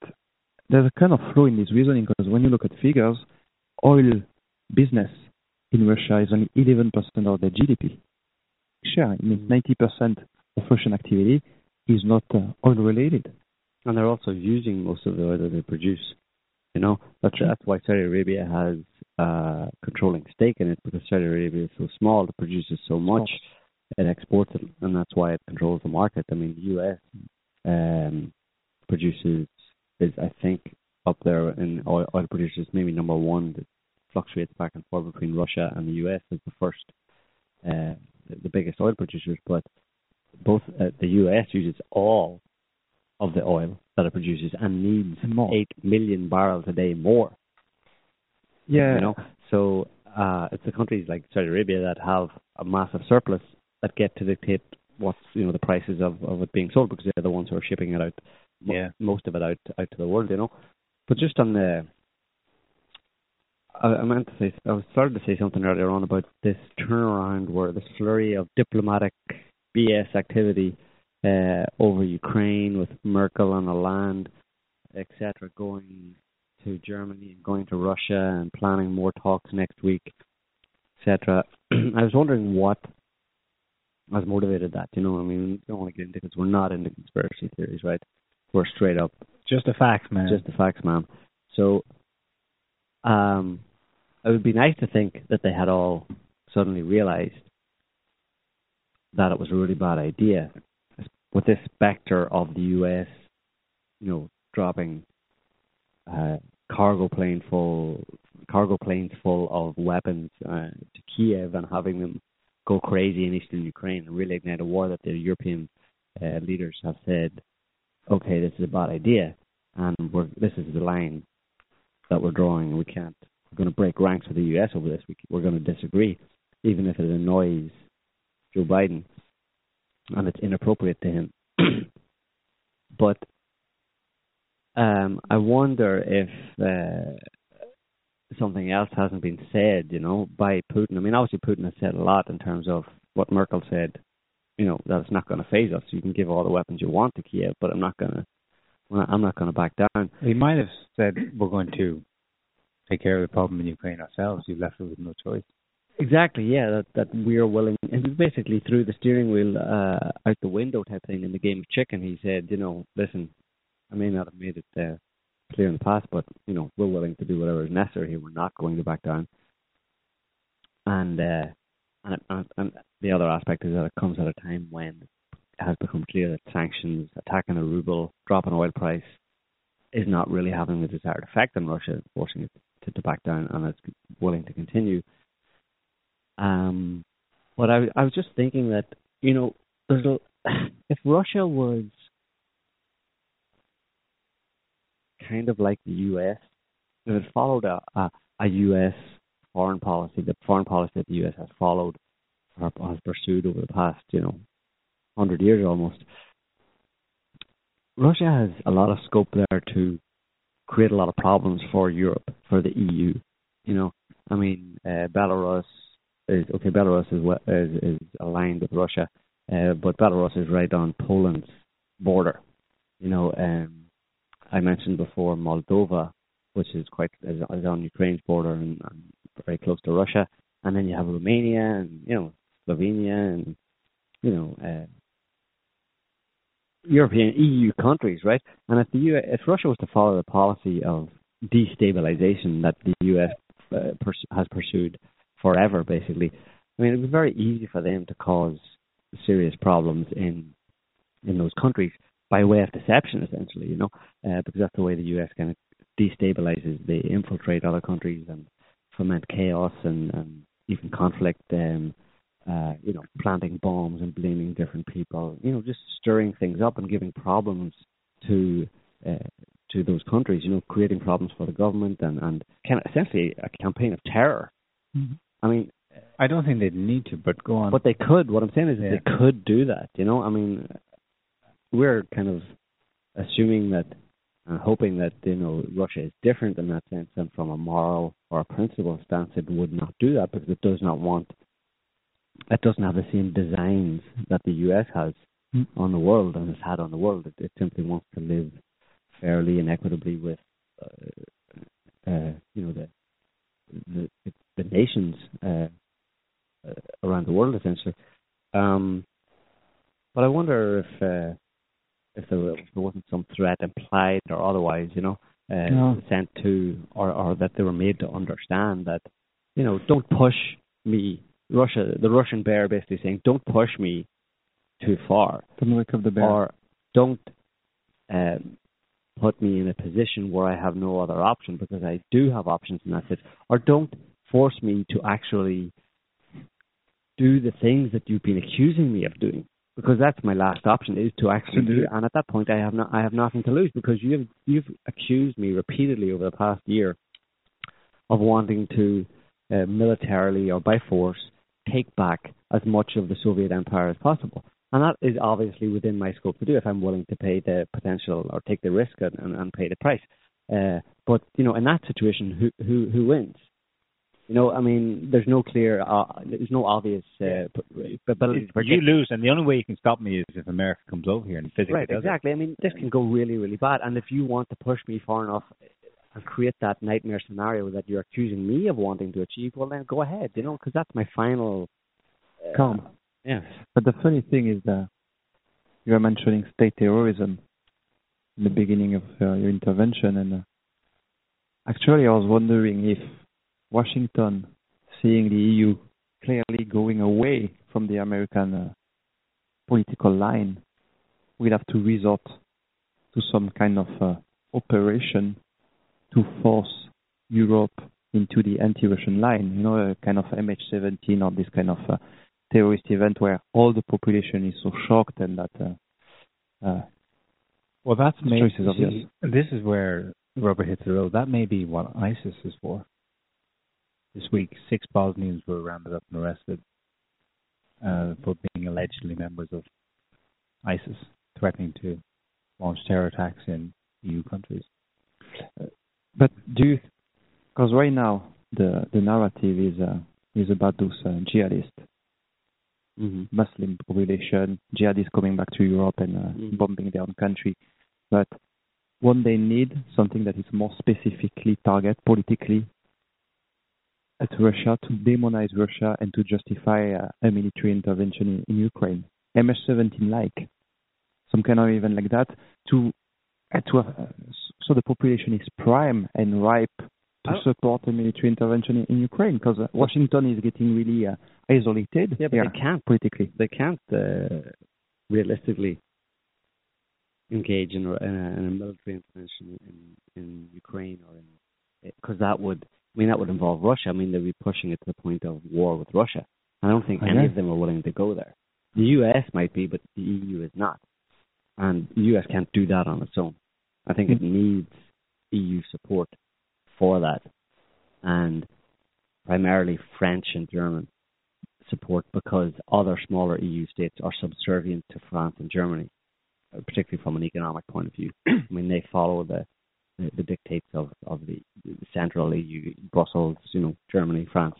there's a kind of flaw in this reasoning because when you look at figures, oil business in Russia is only 11% of the GDP share. It means 90% of Russian activity is not uh, oil related. And they're also using most of the oil that they produce. You know, that's that's why Saudi Arabia has uh controlling stake in it because Saudi Arabia is so small, it produces so much, it exports it, and that's why it controls the market. I mean, the U.S. um produces is I think up there in oil, oil producers, maybe number one. That fluctuates back and forth between Russia and the U.S. as the first, uh, the, biggest oil producers, but both uh, the U.S. uses all of the oil that it produces and needs More. eight million barrels a day more. Yeah, You know, so uh, it's the countries like Saudi Arabia that have a massive surplus that get to dictate what's you know the prices of, of it being sold because they're the ones who are shipping it out. Yeah. most of it out out to the world. You know, but just on the. I, I meant to say I was started to say something earlier on about this turnaround where this flurry of diplomatic BS activity uh, over Ukraine with Merkel Hollande, etc., going to Germany and going to Russia and planning more talks next week, etc. I was wondering what has motivated that. You know, what I mean, we don't want to get into because we're not into conspiracy theories, right? We're straight up Just the facts, man. just the facts, man. So, um, it would be nice to think that they had all suddenly realized that it was a really bad idea with this specter of the U.S., you know, dropping uh, cargo plane full, cargo planes full of weapons uh, to Kiev and having them go crazy in eastern Ukraine and really ignite a war that the European uh, leaders have said, okay, this is a bad idea and we're this is the line that we're drawing, we can't. We're going to break ranks with the U.S. over this. We, we're going to disagree, even if it annoys Joe Biden, and it's inappropriate to him. but um, I wonder if uh, something else hasn't been said, you know, by Putin. I mean, obviously Putin has said a lot in terms of what Merkel said. You know that it's not going to phase us. You can give all the weapons you want to Kiev, but I'm not going to I'm not going to back down. He might have said we're going to take care of the problem in Ukraine ourselves. You left it with no choice. Exactly, yeah, that that we are willing, and he basically threw the steering wheel uh, out the window type thing in the game of chicken. He said, you know, listen, I may not have made it uh, clear in the past, but you know, we're willing to do whatever is necessary here. We're not going to back down. And uh, and, and and the other aspect is that it comes at a time when it has become clear that sanctions, attacking the ruble, dropping oil price, is not really having the desired effect on Russia, forcing it to, to back down, and it's willing to continue. Um, but I, I was just thinking that you know, there's a, if Russia was kind of like the U.S. If it followed a, a, a U.S. foreign policy, the foreign policy that the U.S. has followed or has pursued over the past, you know, hundred years almost, Russia has a lot of scope there to create a lot of problems for Europe, for the EU. You know, I mean, uh, Belarus is okay. Belarus is, is is aligned with Russia, uh, but Belarus is right on Poland's border. You know, um, I mentioned before Moldova, which is quite is, is on Ukraine's border and, and very close to Russia, and then you have Romania and you know Slovenia and you know uh, European EU countries, right? And if the U if Russia was to follow the policy of destabilization that the US uh, pers- has pursued forever, basically, I mean, it be very easy for them to cause serious problems in in those countries by way of deception, essentially, you know, uh, because that's the way the US kind of destabilizes. They infiltrate other countries and foment chaos and, and even conflict. Um, uh, you know, planting bombs and blaming different people, you know, just stirring things up and giving problems to uh, to those countries, you know, creating problems for the government and and kind of essentially a campaign of terror. Mm-hmm. I mean, I don't think they'd need to, but go on. But they could. What I'm saying is Yeah. they could do that. You know, I mean, we're kind of assuming that and hoping that you know Russia is different in that sense, and from a moral or a principle stance, it would not do that because it does not want. It doesn't have the same designs that the U.S. has Mm. on the world and has had on the world. It, it simply wants to live fairly and equitably with, uh, uh, you know, the the, the nations uh, uh, around the world, essentially. Um, but I wonder if uh, if there, if there wasn't some threat implied or otherwise, you know, uh, No. sent to or or that they were made to understand that, you know, don't push me. Russia, the Russian bear, basically saying, don't push me too far Don't wake up the bear. or don't um, put me in a position where I have no other option because I do have options in that sense, or don't force me to actually do the things that you've been accusing me of doing because that's my last option is to actually do- do and at that point I have not I have nothing to lose because you have you've accused me repeatedly over the past year of wanting to uh, militarily or by force take back as much of the Soviet Empire as possible. And that is obviously within my scope to do if I'm willing to pay the potential or take the risk and, and, and pay the price. Uh, but you know, in that situation, who who who wins? You know, I mean, there's no clear, uh, there's no obvious uh, p- ability to you lose, and the only way you can stop me is if America comes over here and physically Right, does it. exactly. I mean, this can go really, really bad. And if you want to push me far enough and create that nightmare scenario that you're accusing me of wanting to achieve, well, then go ahead, you know, because that's my final. Uh, Calm. Yes. But the funny thing is that you were mentioning state terrorism in the beginning of uh, your intervention, and uh, actually, I was wondering if Washington, seeing the EU clearly going away from the American uh, political line, will have to resort to some kind of uh, operation to force Europe into the anti-Russian line. You know, a kind of MH17 or this kind of uh, terrorist event where all the population is so shocked and that uh, uh, Well, that's maybe this is where rubber hits the road. That may be what ISIS is for. This week, six Bosnians were rounded up and arrested uh, for being allegedly members of ISIS, threatening to launch terror attacks in EU countries. but do you because right now the the narrative is uh, is about those uh, jihadists Mm-hmm. Muslim population jihadists coming back to Europe and uh, Mhm. bombing their own country but when they need something that is more specifically target politically at Russia to demonize Russia and to justify uh, a military intervention in, in Ukraine. MH17 like some kind of event like that to, uh, to uh, so the population is prime and ripe to I- support a military intervention in, in Ukraine because uh, Washington is getting really uh, isolated Yeah, but they can't politically. They can't uh, realistically engage in, a- in, a, in a military intervention in, in Ukraine or in because that would I mean that would involve Russia. I mean they'd be pushing it to the point of war with Russia. I don't think I any of them are willing to go there. The U.S. might be, but the EU is not, and the U.S. can't do that on its own. I think it needs EU support for that, and primarily French and German support because other smaller EU states are subservient to France and Germany, uh, particularly from an economic point of view. I mean, they follow the the, the dictates of of the, central EU, Brussels, you know, Germany, France.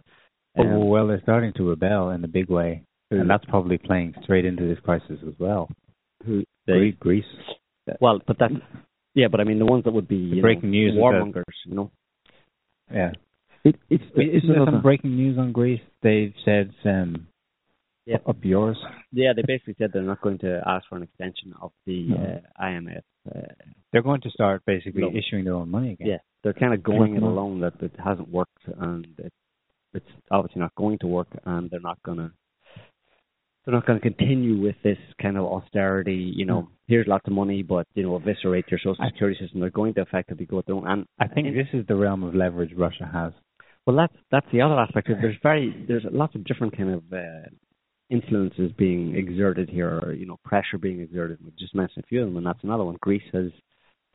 Oh, Um, well, they're starting to rebel in a big way, Who? and that's probably playing straight into this crisis as well. who they, Greece. well, but that's yeah, but I mean the ones that would be breaking know, news that- warmongers, you know. Yeah. It, it's it's Isn't there some breaking news on Greece? They've said um, Yeah. up yours. Yeah, they basically said they're not going to ask for an extension of the No. uh, IMF. Uh, They're going to start basically issuing their own money again. yeah, they're kind of going it alone that it hasn't worked and it, it's obviously not going to work, and they're not going to. They're not going to continue with this kind of austerity. You know, here's lots of money, but you know, eviscerate your social security system. They're going to effectively go their own. And I think this is the realm of leverage Russia has. Well, that's that's the other aspect. There's very there's lots of different kind of uh, influences being exerted here, or you know, pressure being exerted. We just mentioned a few of them, and that's another one. Greece has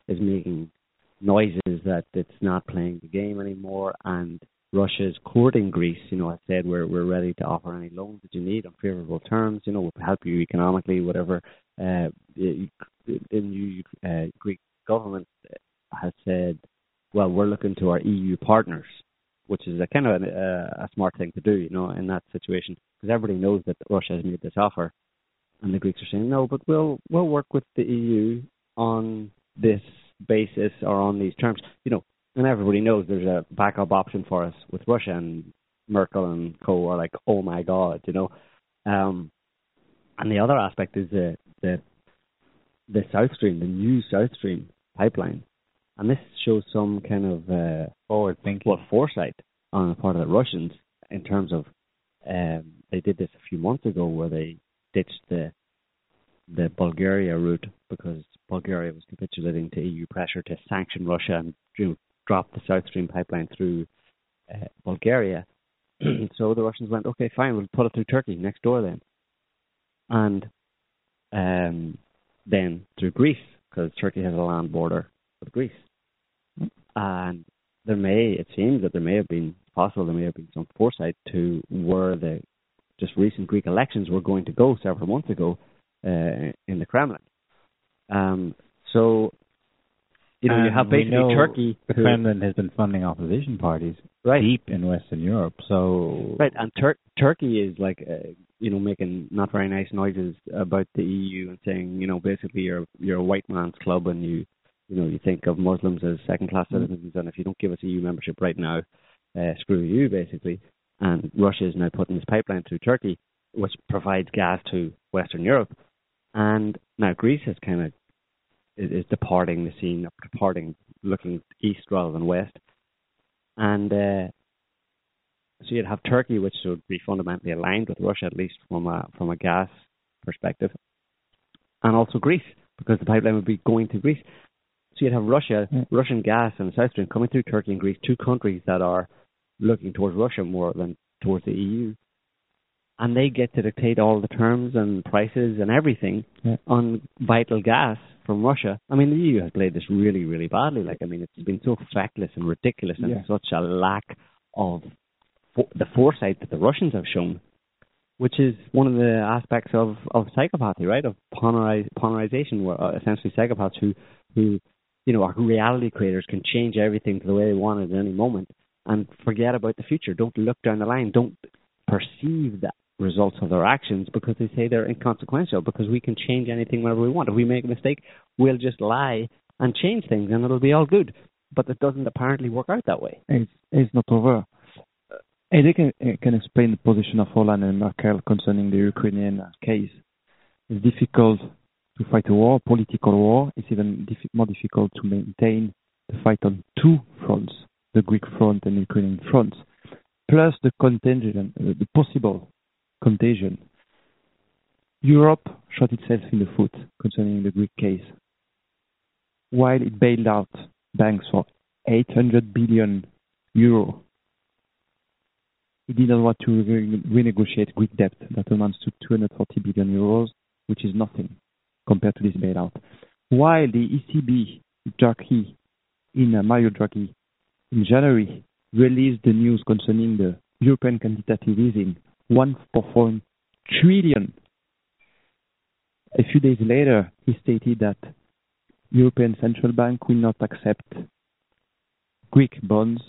is making noises that it's not playing the game anymore, and Russia is courting Greece. You know, I said we're we're ready to offer any loans that you need on favorable terms. You know, we'll help you economically, whatever. Uh, the new uh, Greek government has said, well, we're looking to our EU partners which is a kind of a, a smart thing to do, you know, in that situation, because everybody knows that Russia has made this offer, and the Greeks are saying no, but we'll we'll work with the EU on this basis or on these terms, you know, and everybody knows there's a backup option for us with Russia, and Merkel and co are like, oh my god, you know, um, and the other aspect is the the the South Stream, the new South Stream pipeline, and this shows some kind of uh, Forward thinking. well foresight on the part of the Russians in terms of um, they did this a few months ago where they ditched the the Bulgaria route because Bulgaria was capitulating to EU pressure to sanction Russia and you know, drop the South Stream pipeline through uh, Bulgaria. so the Russians went, okay, fine, we'll put it through Turkey next door then, and um, then through Greece because Turkey has a land border with Greece, and there may it seems that there may have been possible there may have been some foresight to where the just recent Greek elections were going to go several months ago uh, in the Kremlin. Um, so you know you have basically Turkey, The who- Kremlin has been funding opposition parties right, deep in Western Europe. So right, and Tur- Turkey is like uh, you know making not very nice noises about the EU and saying you know basically you're you're a white man's club and you you know you think of Muslims as second class citizens and if you don't give us EU membership right now, uh, screw you basically. And Russia is now putting this pipeline through Turkey, which provides gas to Western Europe, and now Greece is kind of is, is departing the scene, departing looking east rather than west, and. uh so you'd have Turkey, which would be fundamentally aligned with Russia, at least from a from a gas perspective, and also Greece, because the pipeline would be going to Greece. So you'd have Russia, Yeah. Russian gas and South Stream coming through Turkey and Greece, two countries that are looking towards Russia more than towards the EU, and they get to dictate all the terms and prices and everything Yeah. on vital gas from Russia. I mean, the EU has played this really, really badly. Like, I mean, it's been so feckless and ridiculous, and Yeah. such a lack of fo- the foresight that the Russians have shown, which is one of the aspects of of psychopathy, right? Of ponerize, ponerization, where uh, essentially psychopaths who who you know our reality creators can change everything to the way they want it at any moment and forget about the future. Don't look down the line. Don't perceive the results of their actions because they say they're inconsequential. Because we can change anything whenever we want. If we make a mistake, we'll just lie and change things, and it'll be all good. But it doesn't apparently work out that way. It's, it's not over. Eddie can, can explain the position of Hollande and Merkel concerning the Ukrainian case. It's difficult to fight a war, political war. It's even diffi- more difficult to maintain the fight on two fronts, the Greek front and the Ukrainian front, plus the contagion, uh, the possible contagion. Europe shot itself in the foot concerning the Greek case. While it bailed out banks for 800 billion euro, it didn't want to re- renegotiate Greek debt that amounts to 240 billion euros, which is nothing compared to this bailout. While the ECB, Turkey, in uh, Mario Draghi in January released the news concerning the European quantitative easing, 1.4 trillion. A few days later, he stated that European Central Bank will not accept Greek bonds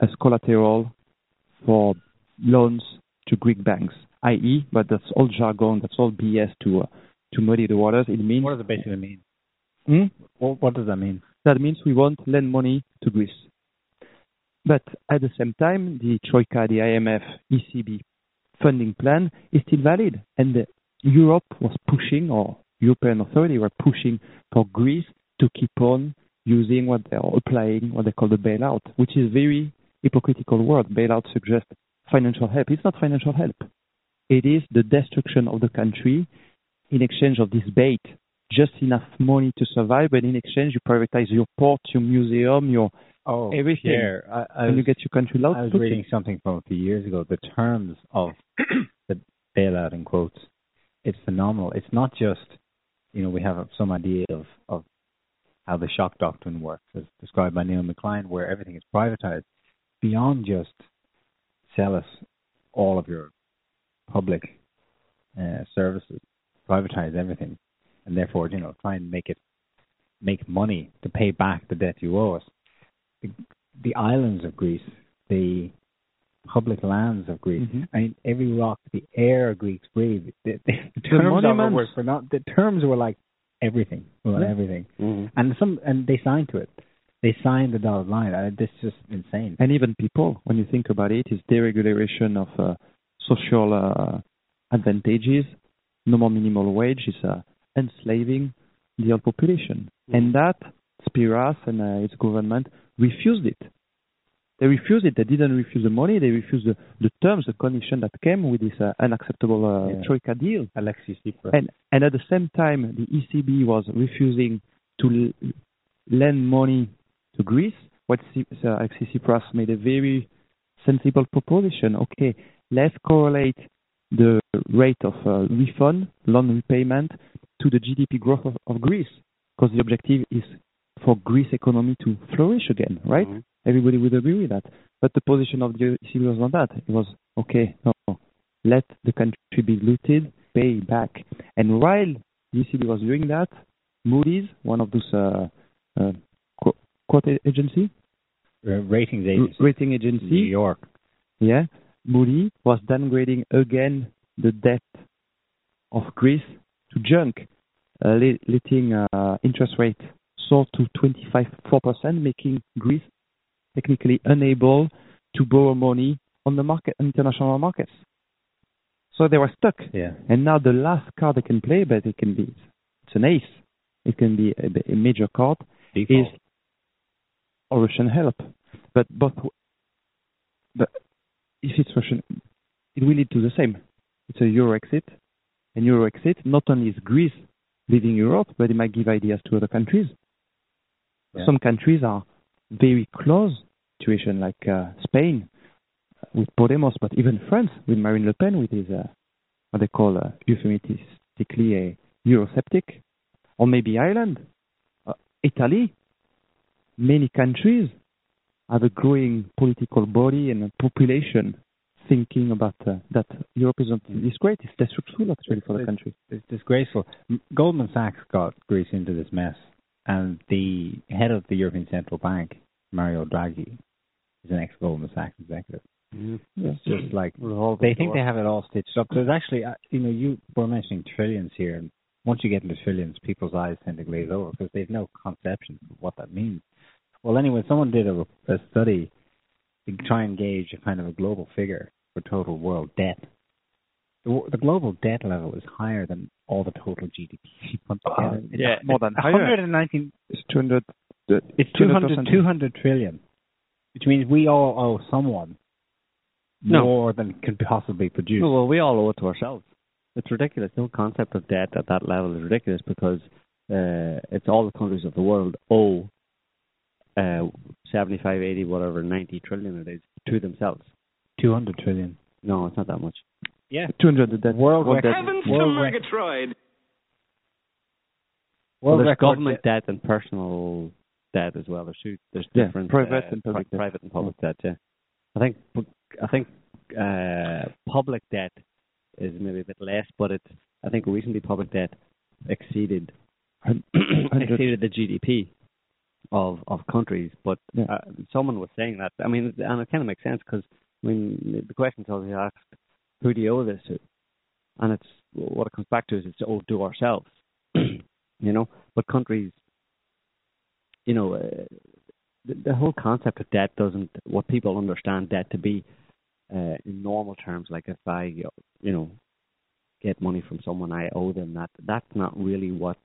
as collateral for loans to Greek banks, i.e., but that's all jargon, that's all BS to uh, to muddy the waters. It means What does it basically mean? Hmm? What, what does that mean? that means we won't lend money to Greece. But at the same time, the Troika, the IMF, ECB funding plan is still valid, and the Europe was pushing, or European authority were pushing for Greece to keep on using what they are applying, what they call the bailout, which is very hypocritical word. Bailout suggests financial help. It's not financial help. It is the destruction of the country in exchange of this bait. Just enough money to survive, but in exchange you privatize your port, your museum, your Oh, everything. Pierre, I, I and was, you get your country. I was reading something from a few years ago. The terms of the bailout in quotes, it's phenomenal. It's not just, you know, we have some idea of of how the shock doctrine works, as described by Naomi Klein, where everything is privatized. Beyond just sell us all of your public uh, services, privatize everything, and therefore, you know, try and make it make money to pay back the debt you owe us. The, the islands of Greece, the public lands of Greece, Mhm. I mean, every rock, the air Greeks breathe. The, the, the terms of it monuments. were not. The terms were like everything, well, Yeah. everything, Mhm. and some, and they signed to it. They signed the dotted line. Uh, this is just insane. And even people, when you think about it, is deregulation of uh, social uh, advantages, no more minimum wage, is uh, enslaving the whole population. And that Tsipras and uh, its government refused it. They refused it. They didn't refuse the money. They refused the, the terms, the condition that came with this uh, unacceptable uh, Yeah. troika deal. Alexis Tsipras. And and at the same time, the ECB was refusing to l- lend money to Greece. What C- uh, Alexis Tsipras made a very sensible proposition. Okay, let's correlate the rate of uh, refund, loan repayment, to the GDP growth of, of Greece, because the objective is for Greece economy to flourish again, right? Mhm. Everybody would agree with that. But the position of the ECB was not that. It was okay, no, let the country be looted, pay back. And while the ECB was doing that, Moody's, one of those uh, uh, quote agency, Uh, ratings r- agency, rating New York. yeah, Moody was downgrading again the debt of Greece to junk, uh, letting uh, interest rate soar to 25.4%, making Greece technically unable to borrow money on the market, international markets. So they were stuck. Yeah. And now the last card they can play, but it can be it's an ace. It can be a, a major card is Default. or Russian help. But both, but if it's Russian, it will lead to the same. It's a Euro exit, and Euro exit not only is Greece leaving Europe, but it might give ideas to other countries. Yeah. Some countries are very close situation, like uh, Spain uh, with Podemos, but even France with Marine Le Pen, with his uh, what they call uh, euphemistically a Eurosceptic, or maybe Ireland, uh, Italy. Many countries have a growing political body and a population thinking about uh, that Europe is great. It's destructive actually for the It's- country. It's disgraceful. Goldman Sachs got Greece into this mess, and the head of the European Central Bank, Mario Draghi, is an ex-Goldman Sachs executive. It's just like they think they have it all stitched up. There's actually, uh, you know, you were mentioning trillions here, and once you get into trillions, people's eyes tend to glaze over because they've no conception of what that means. Well, anyway, someone did a, a study to try and gauge a kind of a global figure for total world debt. The, the global debt level is higher than all the total GDP put together. It's yeah, more than higher. 119 It's 200. it's 200, 200%. 200 trillion, which means we all owe someone No. more than can possibly produce. No, well, we all owe it to ourselves. It's ridiculous. The whole concept of debt at that level is ridiculous because uh, it's all the countries of the world owe uh, 75, 80, whatever, 90 trillion it is to themselves. 200 trillion. No, it's not that much. Yeah. 200 the debt. World record. debt- Heavens World rec- Murgatroyd! Well, there's government debt and personal debt as well. There's two, there's Yeah, different private uh, and public pri- debt. private and public debt. Yeah, I think I think uh, public debt is maybe a bit less, but it's I think recently public debt exceeded exceeded the GDP of of countries. But Yeah. uh, someone was saying that. I mean, and it kind of makes sense because I mean the question's always asked, who do you owe this to? And it's what it comes back to is it's owed to ourselves, you know. But countries, you know, uh, the, the whole concept of debt doesn't what people understand debt to be uh, in normal terms. Like if I, you know, get money from someone, I owe them that. That's not really what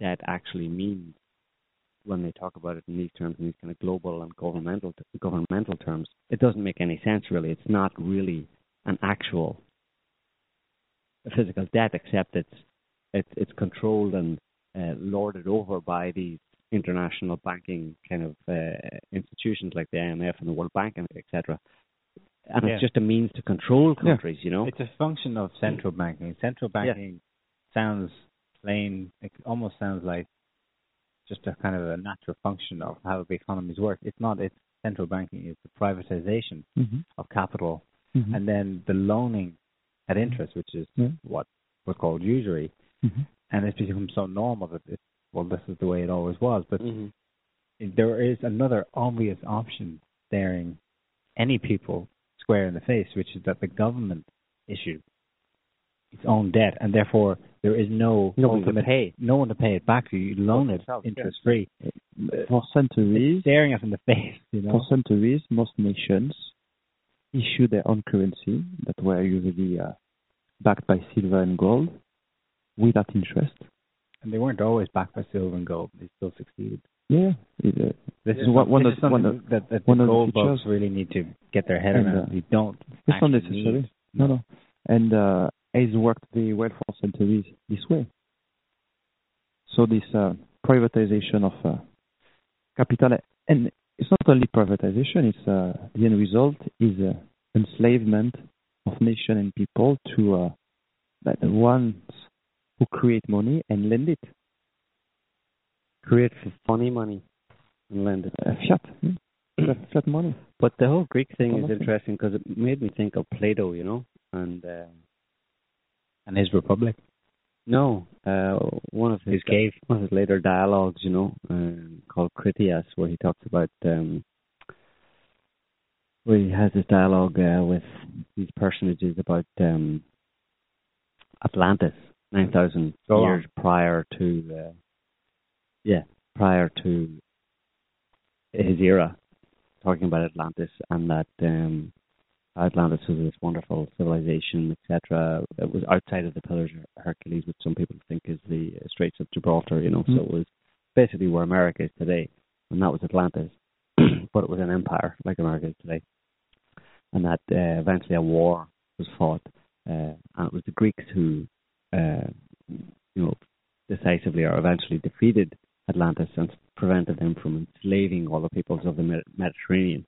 debt actually means when they talk about it in these terms, in these kind of global and governmental governmental terms. It doesn't make any sense really. It's not really an actual physical debt, except it's it's it's controlled and uh, lorded over by these international banking kind of uh, institutions like the IMF and the World Bank, and etc. And Yeah. it's just a means to control Yeah. countries, you know. It's a function of central banking. Central banking sounds plain. It almost sounds like just a kind of a natural function of how the economies work. It's not. It's central banking. It's the privatization Mhm. of capital, Mhm. and then the loaning at interest, which is Yeah. what was called usury. Mhm. And it's become so normal that it, well, this is the way it always was. But Mhm. there is another obvious option staring any people square in the face, which is that the government issue its own debt, and therefore there is no Nobody to ultimate pay. no one to pay it back to you. Loan it interest free. For centuries, Staring us in the face, you know. for centuries, most nations issued their own currency that were usually uh, backed by silver and gold without interest. And they weren't always backed by silver and gold. They still succeeded. Yeah, uh, This Yeah. is One- one this of- one of- that, that one the gold bugs really need to get their head around. uh, you don't it's not necessary. No, no. And uh, it's worked very well for centuries this way. So this uh, privatization of uh, capital, and it's not only privatization; it's uh, the end result is uh, enslavement of nation and people to uh, the ones who create money and lend it. Create funny money and lend it. Uh, fiat, hmm? fiat, fiat money. But the whole Greek thing is interesting because it made me think of Plato, you know, and uh, and his republic. no, uh, one of his, His cave. one of his later dialogues, you know, um, called Critias, where he talks about um, where he has this dialogue uh, with these personages about um, Atlantis, nine thousand Go years prior to, uh, yeah, prior to his era, talking about Atlantis and that um, Atlantis was this wonderful civilization, etc. It was outside of the Pillars of Hercules, which some people think is the Straits of Gibraltar. You know, so Mm. it was basically where America is today, and that was Atlantis, but it was an empire like America is today, and that uh, eventually a war was fought, uh, and it was the Greeks who, uh, you know, decisively or eventually defeated Atlantis and prevented them from enslaving all the peoples of the Mediterranean.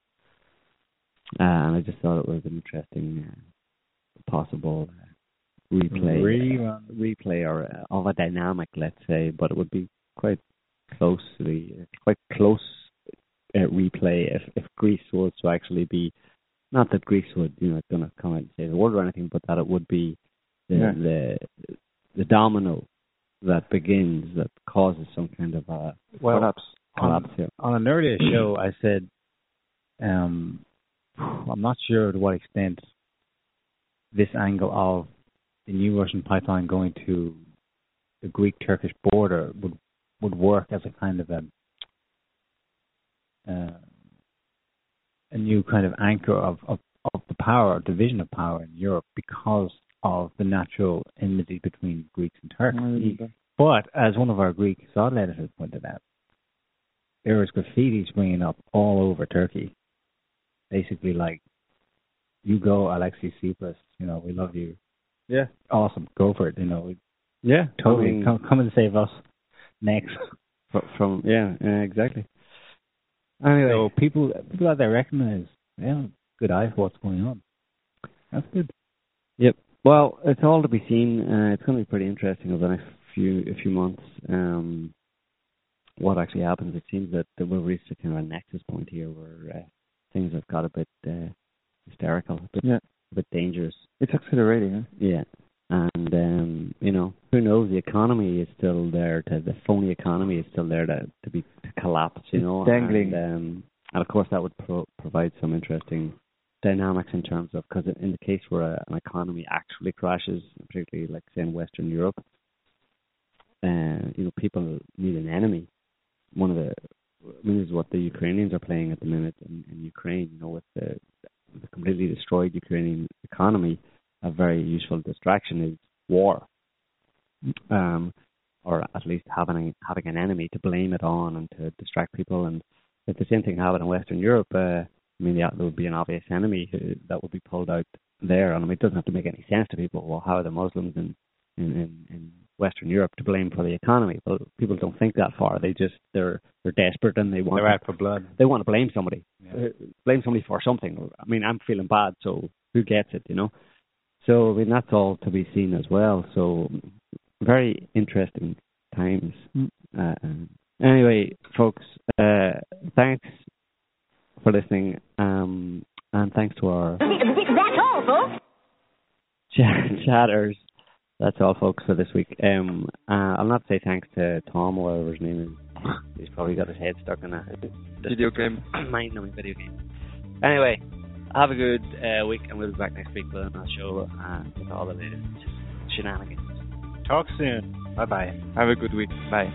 Uh, and I just thought it was an interesting uh, possible uh, replay, Rerun. replay or uh, of a dynamic, let's say, but it would be quite closely, quite close uh, replay if if Greece was to actually be, not that Greece would you know going to come out and say the word or anything, but that it would be the Yeah. the the domino that begins that causes some kind of a Well, Collapse. collapse here. on an earlier show, I said, um, I'm not sure to what extent this angle of the new Russian pipeline going to the Greek-Turkish border would would work as a kind of a uh, a new kind of anchor of, of, of the power, division of power in Europe because of the natural enmity between Greeks and Turks. But as one of our Greek SOTT editors pointed out, there was graffiti springing up all over Turkey. Basically, like, you go, Alexis Tsipras. You know, we love you. Yeah. Awesome, go for it. You know, Yeah, totally I mean, come come and save us next. fr- from yeah, uh, exactly. Anyway, So people people out there recognize, yeah, good eye for what's going on. That's good. Yep. Well, it's all to be seen. Uh, it's going to be pretty interesting over the next few a few months. Um, what actually happens. It seems that, that we've reached a kind of a nexus point here where uh, things have got a bit uh, hysterical, a bit, Yeah. a bit dangerous. It's accelerating. Huh? Yeah. And um, you know, who knows? The economy is still there. To the phony economy is still there to to be to collapse. You It's know, dangling. And, um, and of course, that would pro- provide some interesting dynamics in terms of because in the case where a, an economy actually crashes, particularly like say in Western Europe, uh, you know, people need an enemy. One of the, I mean, is what the Ukrainians are playing at the minute in, in Ukraine. You know, with the, the completely destroyed Ukrainian economy, a very useful distraction is war, um, or at least having having an enemy to blame it on and to distract people. And if the same thing happened in Western Europe, uh, I mean, there would be an obvious enemy that would be pulled out there. And I mean, it doesn't have to make any sense to people. Well, how are the Muslims in in, in, in Western Europe to blame for the economy? Well, people don't think that far. They just they're they're desperate and they want They're out for blood. they want to blame somebody, Yeah. uh, blame somebody for something. I mean, I'm feeling bad, so who gets it, you know? So I mean, that's all to be seen as well. So very interesting times. Mm. Uh, um, anyway, folks, uh, thanks for listening, um, and thanks to our That's all, folks. ch- chatters. That's all, folks, for this week. Um, uh, I'll not say thanks to Tom, or whatever his name is. He's probably got his head stuck in a Video game. mind-numbing video game. Anyway, have a good uh, week, and we'll be back next week with another show uh, with all the latest shenanigans. Talk soon. Bye bye. Have a good week. Bye.